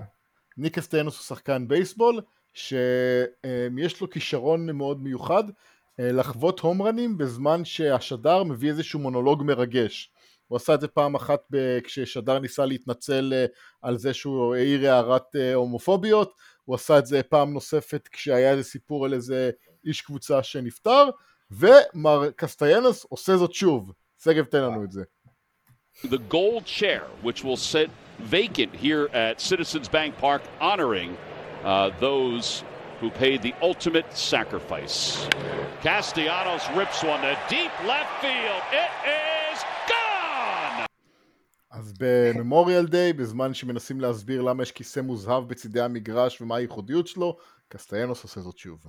ניקה סטיינוס הוא שחקן בייסבול, שיש לו כישרון מאוד מיוחד לחוות הומרנים בזמן שהשדר מביא איזשהו מונולוג מרגש. הוא עשה את זה פעם אחת ב- כששדר ניסה להתנצל על זה שהוא העיר הערת הומופוביות, הוא עשה את זה פעם נוספת כשהיה איזה סיפור על איזה איש קבוצה שנפטר, ומר קסטיינוס עושה זאת שוב. שגב תן לנו את זה. the gold chair, which will sit vacant here at Citizens Bank Park, honoring uh, those who paid the ultimate sacrifice. Castellanos rips one to deep left field. It is gone! אז בממוריאל דיי, בזמן שמנסים להסביר למה יש כיסא מוזהב בצידי המגרש ומה הייחודיות שלו, קסטיינוס עושה זאת שוב.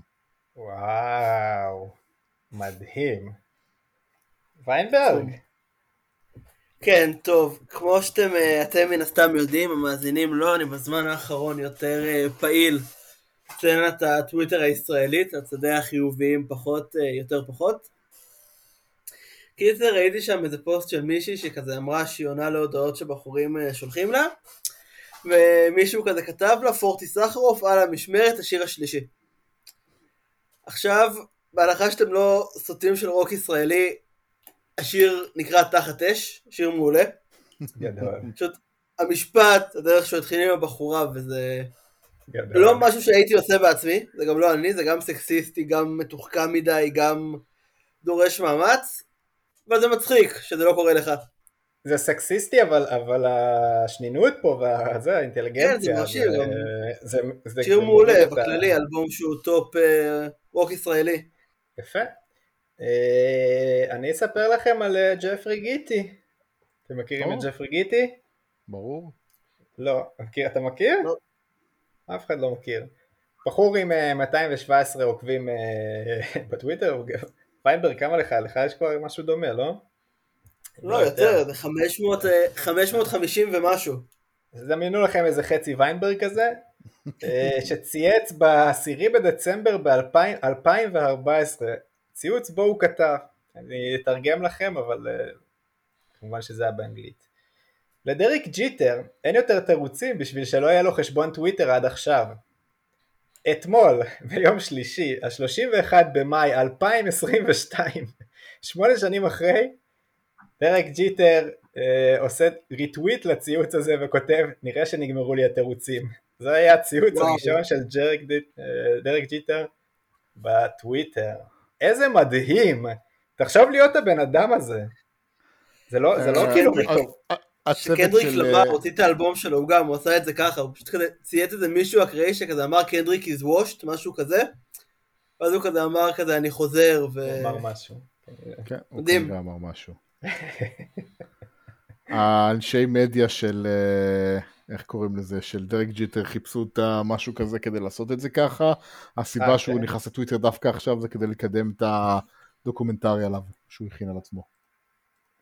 וואו, מדהים. ויינברג, כן, טוב, כמו שאתם אה, אתם מן הסתם יודעים, המאזינים לא, אני בזמן האחרון יותר אה, פעיל סצנת הטוויטר הישראלית, הצדדי החיוביים פחות, אה, יותר פחות. קיצר, ראיתי שם איזה פוסט של מישהי שכזה אמרה שהיא עונה להודעות שבחורים שולחים לה, ומישהו כזה כתב לה, פורטי סחרוף על המשמרת, השיר השלישי. עכשיו, בהנחה שאתם לא סוטים של רוק ישראלי, השיר נקרא תחת אש, שיר מעולה. פשוט המשפט, הדרך שהוא התחיל עם הבחורה, וזה. לא משהו שהייתי עושה בעצמי, זה גם לא אני, זה גם סקסיסטי, גם מתוחכם מדי, גם דורש מאמץ, אבל זה מצחיק שזה לא קורה לך. זה סקסיסטי, אבל, אבל השנינות פה, והזה, האינטליגנציה, כן, זה מרשים. זה, זה, שיר מעולה, בכללי, אלבום שהוא top רוק ישראלי. יפה. אה, אני אספר לכם על אה, ג'פרי גיטי. אתם מכירים. את ג'פרי גיטי? ברור. לא. מכיר, אתה מכיר? לא. אף אחד לא מכיר. בחור עם אה, 217 עוקבים אה, *laughs* בטוויטר, פיינברג, כמה לך? לך יש כבר משהו דומה, לא? לא, יותר, זה 500, אה, 550 ומשהו. אז דמיינו לכם איזה חצי ויינברג כזה, שצייץ ב-10 בדצמבר ב-2014, ציוץ בו הוא כתב, אני אתרגם לכם, אבל אה, כמובן שזה היה באנגלית. לדריק ג'יטר אין יותר תירוצים בשביל שלא יהיה לו חשבון טוויטר עד עכשיו. אתמול, *laughs* ביום שלישי, ה-31 במאי 2022, *laughs* שמונה שנים אחרי, דרק ג'יטר אה, עושה retweet לציוץ הזה וכותב, נראה שנגמרו לי התירוצים. זה היה הציוץ וואו. הראשון של אה, דרק ג'יטר בטוויטר. איזה מדהים! תחשוב להיות הבן אדם הזה. זה לא, זה לא אה, כאילו... כשקנדריק אה, הוציא את האלבום שלו, הוא גם, הוא עשה את זה ככה, הוא פשוט כזה צייץ איזה מישהו אקראי שכזה אמר קנדריק is washed, משהו כזה, ואז הוא כזה אמר כזה אני חוזר, ו... הוא אמר משהו. כן, הוא. כנראה אמר משהו. *laughs* האנשי מדיה של, אה, איך קוראים לזה, של דרק ג'יטר חיפשו את המשהו כזה כדי לעשות את זה ככה. הסיבה אה, שהוא כן. נכנס לטוויטר דווקא עכשיו זה כדי לקדם את הדוקומנטרי עליו שהוא הכין על עצמו.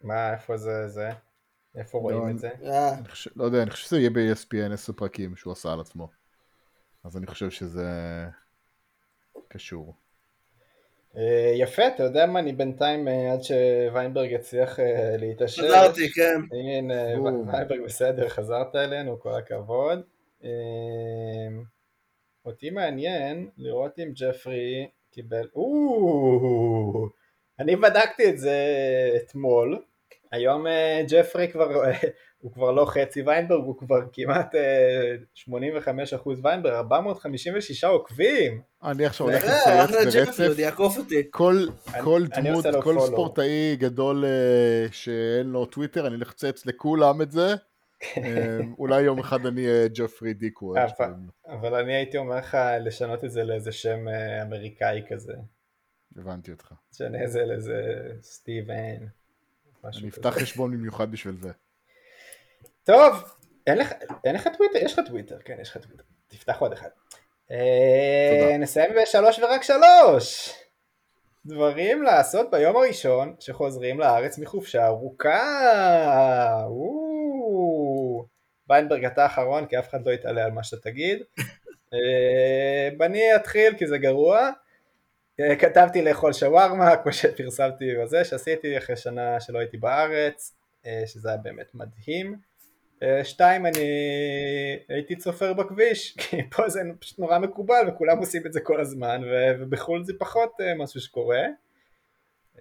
מה, איפה זה, זה? איפה רואים אני- את זה? אה, אני חושב, לא יודע, אני חושב שזה יהיה ב-ESPN 10 פרקים שהוא עשה על עצמו. אז אני חושב שזה קשור. אה, יפה, אתה יודע מה, אני בינתיים, אה, עד שוויינברג יצליח אה, להתעשת. חזרתי, כן. הנה, או. ויינברג בסדר, חזרת אלינו, כל הכבוד. אה, אותי מעניין לראות אם ג'פרי קיבל... אני בדקתי את זה אתמול. היום ג'פרי כבר, הוא כבר לא חצי ויינברג, הוא כבר כמעט אה, 85% ויינברג, 456 עוקבים. אני עכשיו הולך אה, לצייץ ברצף. כל, דמות, כל. ספורטאי גדול אה, שאין לו טוויטר, אני אלך לצייץ לכולם את זה. *laughs* אה, אולי יום אחד אני אהיה ג'פרי דיקו. איך אבל- אני הייתי אומר לך לשנות את זה לאיזה שם אה, אמריקאי כזה. הבנתי אותך. תשנה את זה לאיזה סטיבן. אני. אפתח חשבון במיוחד בשביל זה. טוב, אין לך, אין לך טוויטר? יש לך טוויטר, כן, יש לך טוויטר. תפתח עוד אחד. אה, תודה. נסיים בשלוש ורק שלוש. דברים לעשות ביום הראשון שחוזרים לארץ מחופשה ארוכה. ויינברג אתה אחרון כי אף אחד לא יתעלה על מה שאתה תגיד. אה, ואני אתחיל כי זה גרוע. אה, כתבתי לאכול שווארמה כמו שפרסמתי בזה שעשיתי אחרי שנה שלא הייתי בארץ אה, שזה היה באמת מדהים. אה, שתיים, אני הייתי צופר בכביש, *laughs* כי פה זה פשוט נורא מקובל וכולם עושים את זה כל הזמן ו- ובחו"ל זה פחות אה, משהו שקורה.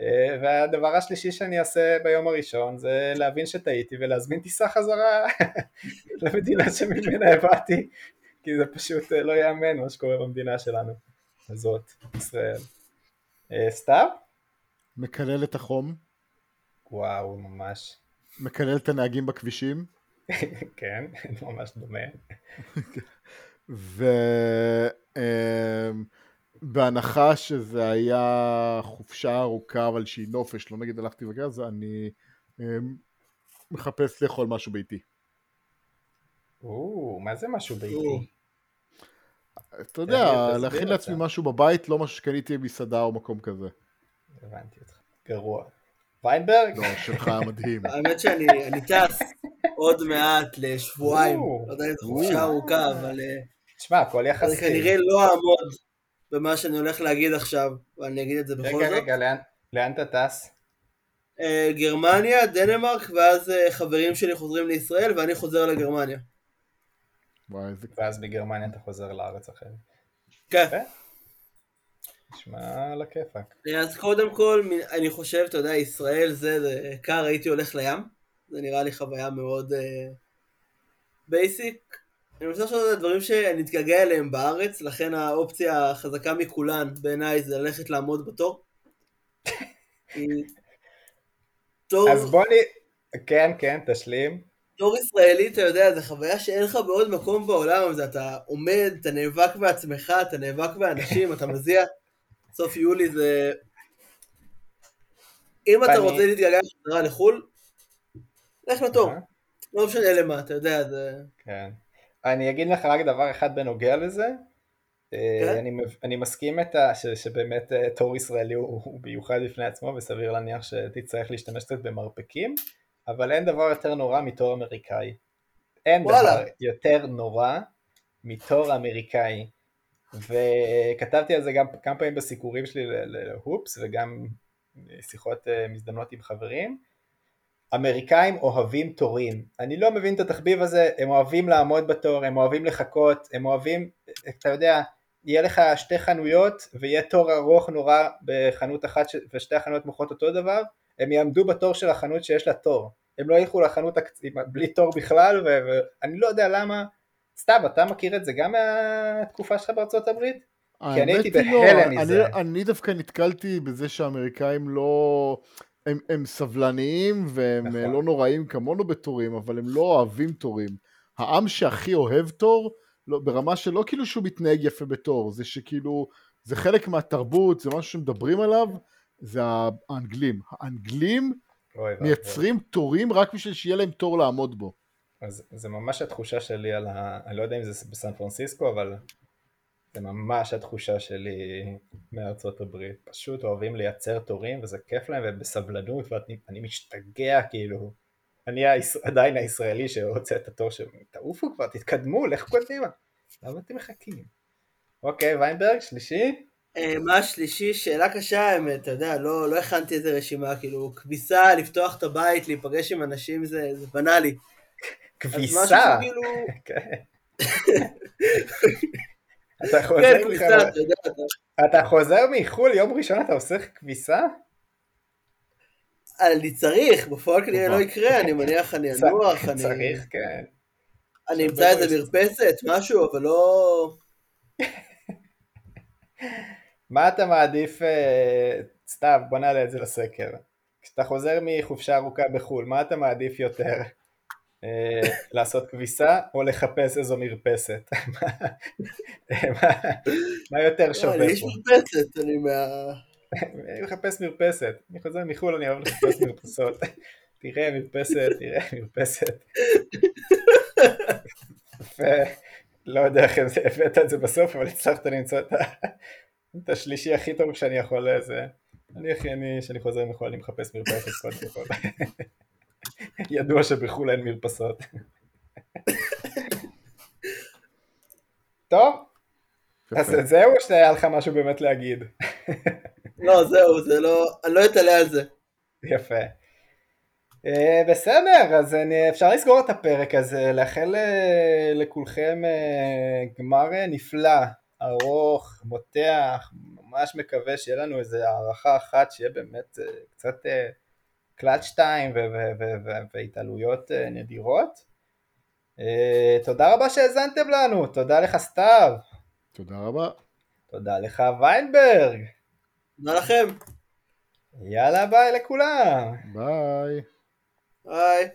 אה, והדבר השלישי שאני אעשה ביום הראשון זה להבין שטעיתי ולהזמין טיסה חזרה *laughs* למדינה שממנה הבאתי, כי זה פשוט לא ייאמן מה שקורה במדינה שלנו, הזאת, ישראל. סתיו? מקלל את החום, וואו, ממש. מקלל את הנהגים בכבישים, כן, *laughs* ממש דומה. ובהנחה שזה היה חופשה ארוכה אבל שהיא נופש, לא נגיד הלכתי בגז, אני אמ, מחפש לאכול משהו ביתי. או, מה זה משהו. ביתי? אתה יודע, להכין. לעצמי משהו בבית, לא משהו שקניתי במסעדה או מקום כזה. הבנתי אותך. גרוע. ויינברג? לא, שלך היה מדהים. *laughs* האמת שאני אני טס עוד מעט לשבועיים. לא יודע אם זו חופשה ארוכה, אבל אה, תשמע, הכל אני יחסי. כנראה לא אעמוד במה שאני הולך להגיד עכשיו, ואני אגיד את זה בכל רגע, זאת. רגע, לאן- לאן אתה טס? אה, גרמניה, דנמרק, ואז אה, חברים שלי חוזרים לישראל, ואני חוזר לגרמניה. וואי, איזה... ואז מגרמניה אתה חוזר לארץ אחרת. כן. נשמע על הכיפאק. אז קודם כל, אני חושב, אתה יודע, ישראל זה, זה קל, הייתי הולך לים. זה נראה לי חוויה מאוד basic. אני רוצה לעשות את הדברים שאני אתגעגע אליהם בארץ, לכן האופציה החזקה מכולן בעיניי זה ללכת לעמוד בתור. *laughs* תור, אז בוא נ... כן, כן, תשלים. תור ישראלי, אתה יודע, זו חוויה שאין לך בעוד מקום בעולם, זה אתה עומד, אתה נאבק בעצמך, אתה נאבק באנשים, אתה מזיע. סוף יולי זה... אם אתה רוצה להתגעגע בחזרה לחו"ל, לך לתור. לא משנה למה, אתה יודע, זה... כן. אני אגיד לך רק דבר אחד בנוגע לזה. אה, כן? אני, מסכים את ה, ש, שבאמת אה, תור ישראלי הוא, הוא מיוחד בפני עצמו וסביר להניח שתצטרך להשתמש קצת במרפקים, אבל אין דבר יותר נורא מתור אמריקאי. אין וואלה. דבר יותר נורא מתור אמריקאי. וכתבתי על זה גם כמה פעמים בסיקורים שלי להופס וגם שיחות אה, מזדמנות עם חברים. אמריקאים אוהבים תורים. אני לא מבין את התחביב הזה, הם אוהבים לעמוד בתור, הם אוהבים לחכות, הם אוהבים, אתה יודע, יהיה לך שתי חנויות ויהיה תור ארוך נורא בחנות אחת ש... ושתי החנויות מוכרות אותו דבר, הם יעמדו בתור של החנות שיש לה תור. הם לא ילכו לחנות. בלי תור בכלל. ואני לא יודע למה. סתיו, אתה מכיר את זה גם מהתקופה שלך בארצות הברית? כי אני הייתי בהלם לא, מזה. אני, אני דווקא נתקלתי בזה שהאמריקאים לא... הם, הם סבלניים והם נכון. נכון. לא נוראים כמונו בתורים, אבל הם לא אוהבים תורים. העם שהכי אוהב תור, לא, ברמה שלא כאילו שהוא מתנהג יפה בתור, זה שכאילו, זה חלק מהתרבות, זה משהו שמדברים עליו, זה האנגלים. האנגלים אוי. מייצרים תורים רק בשביל שיהיה להם תור לעמוד בו. אז זה ממש התחושה שלי על ה... אני לא יודע אם זה בסן פרנסיסקו, אבל זה ממש התחושה שלי מארצות הברית. פשוט אוהבים לייצר תורים וזה כיף להם ובסבלנות ואני אני משתגע כאילו. אני. עדיין הישראלי שרוצה את התור של... תעופו כבר, תתקדמו, לכו קדימה. למה אתם מחכים? אוקיי, ויינברג, שלישי? אה, מה השלישי? שאלה קשה האמת, אתה יודע, לא, לא הכנתי איזה רשימה, כאילו, כביסה, לפתוח את הבית, להיפגש עם אנשים, זה, זה בנאלי. כביסה. אתה חוזר מחו"ל, יום ראשון אתה עושה כביסה? אני צריך, בפועל כנראה. לא יקרה, אני מניח, אני *laughs* אנוח, אני... צריך, כן. אני אמצא איזה מרפסת, משהו, אבל לא... *laughs* מה אתה מעדיף, אה, סתיו, בוא נעלה את זה לסקר. כשאתה חוזר מחופשה ארוכה בחו"ל, מה אתה מעדיף יותר? אה, לעשות כביסה או לחפש איזו מרפסת? מה- יותר שווה איש פה? מרפסת, אני מה... אני מחפש מרפסת. אני חוזר מחו"ל, אני אוהב לחפש מרפסות. תראה מרפסת, תראה מרפסת. לא יודע איך הבאת את זה בסוף, אבל הצלחת למצוא את השלישי הכי טוב שאני יכול לזה. אני הכי אני, כשאני חוזר מחו"ל, אני מחפש מרפסת קודם כל. ידוע שבחו"ל אין מרפסות. טוב, אז. זהו, או שהיה לך משהו באמת להגיד? לא, זהו, זה לא... אני לא אתעלה על זה. יפה. Uh, בסדר, אז אני, אפשר לסגור את הפרק הזה, לאחל uh, לכולכם uh, גמר uh, נפלא, ארוך, מותח, ממש מקווה שיהיה לנו איזה הערכה אחת, שיהיה באמת uh, קצת uh, קלאץ' טיים ו- ו- ו- ו- והתעלויות uh, נדירות. Uh, תודה רבה שהאזנתם לנו, תודה לך סתיו, תודה רבה. תודה לך ויינברג, תודה לכם. יאללה ביי לכולם. ביי. ביי.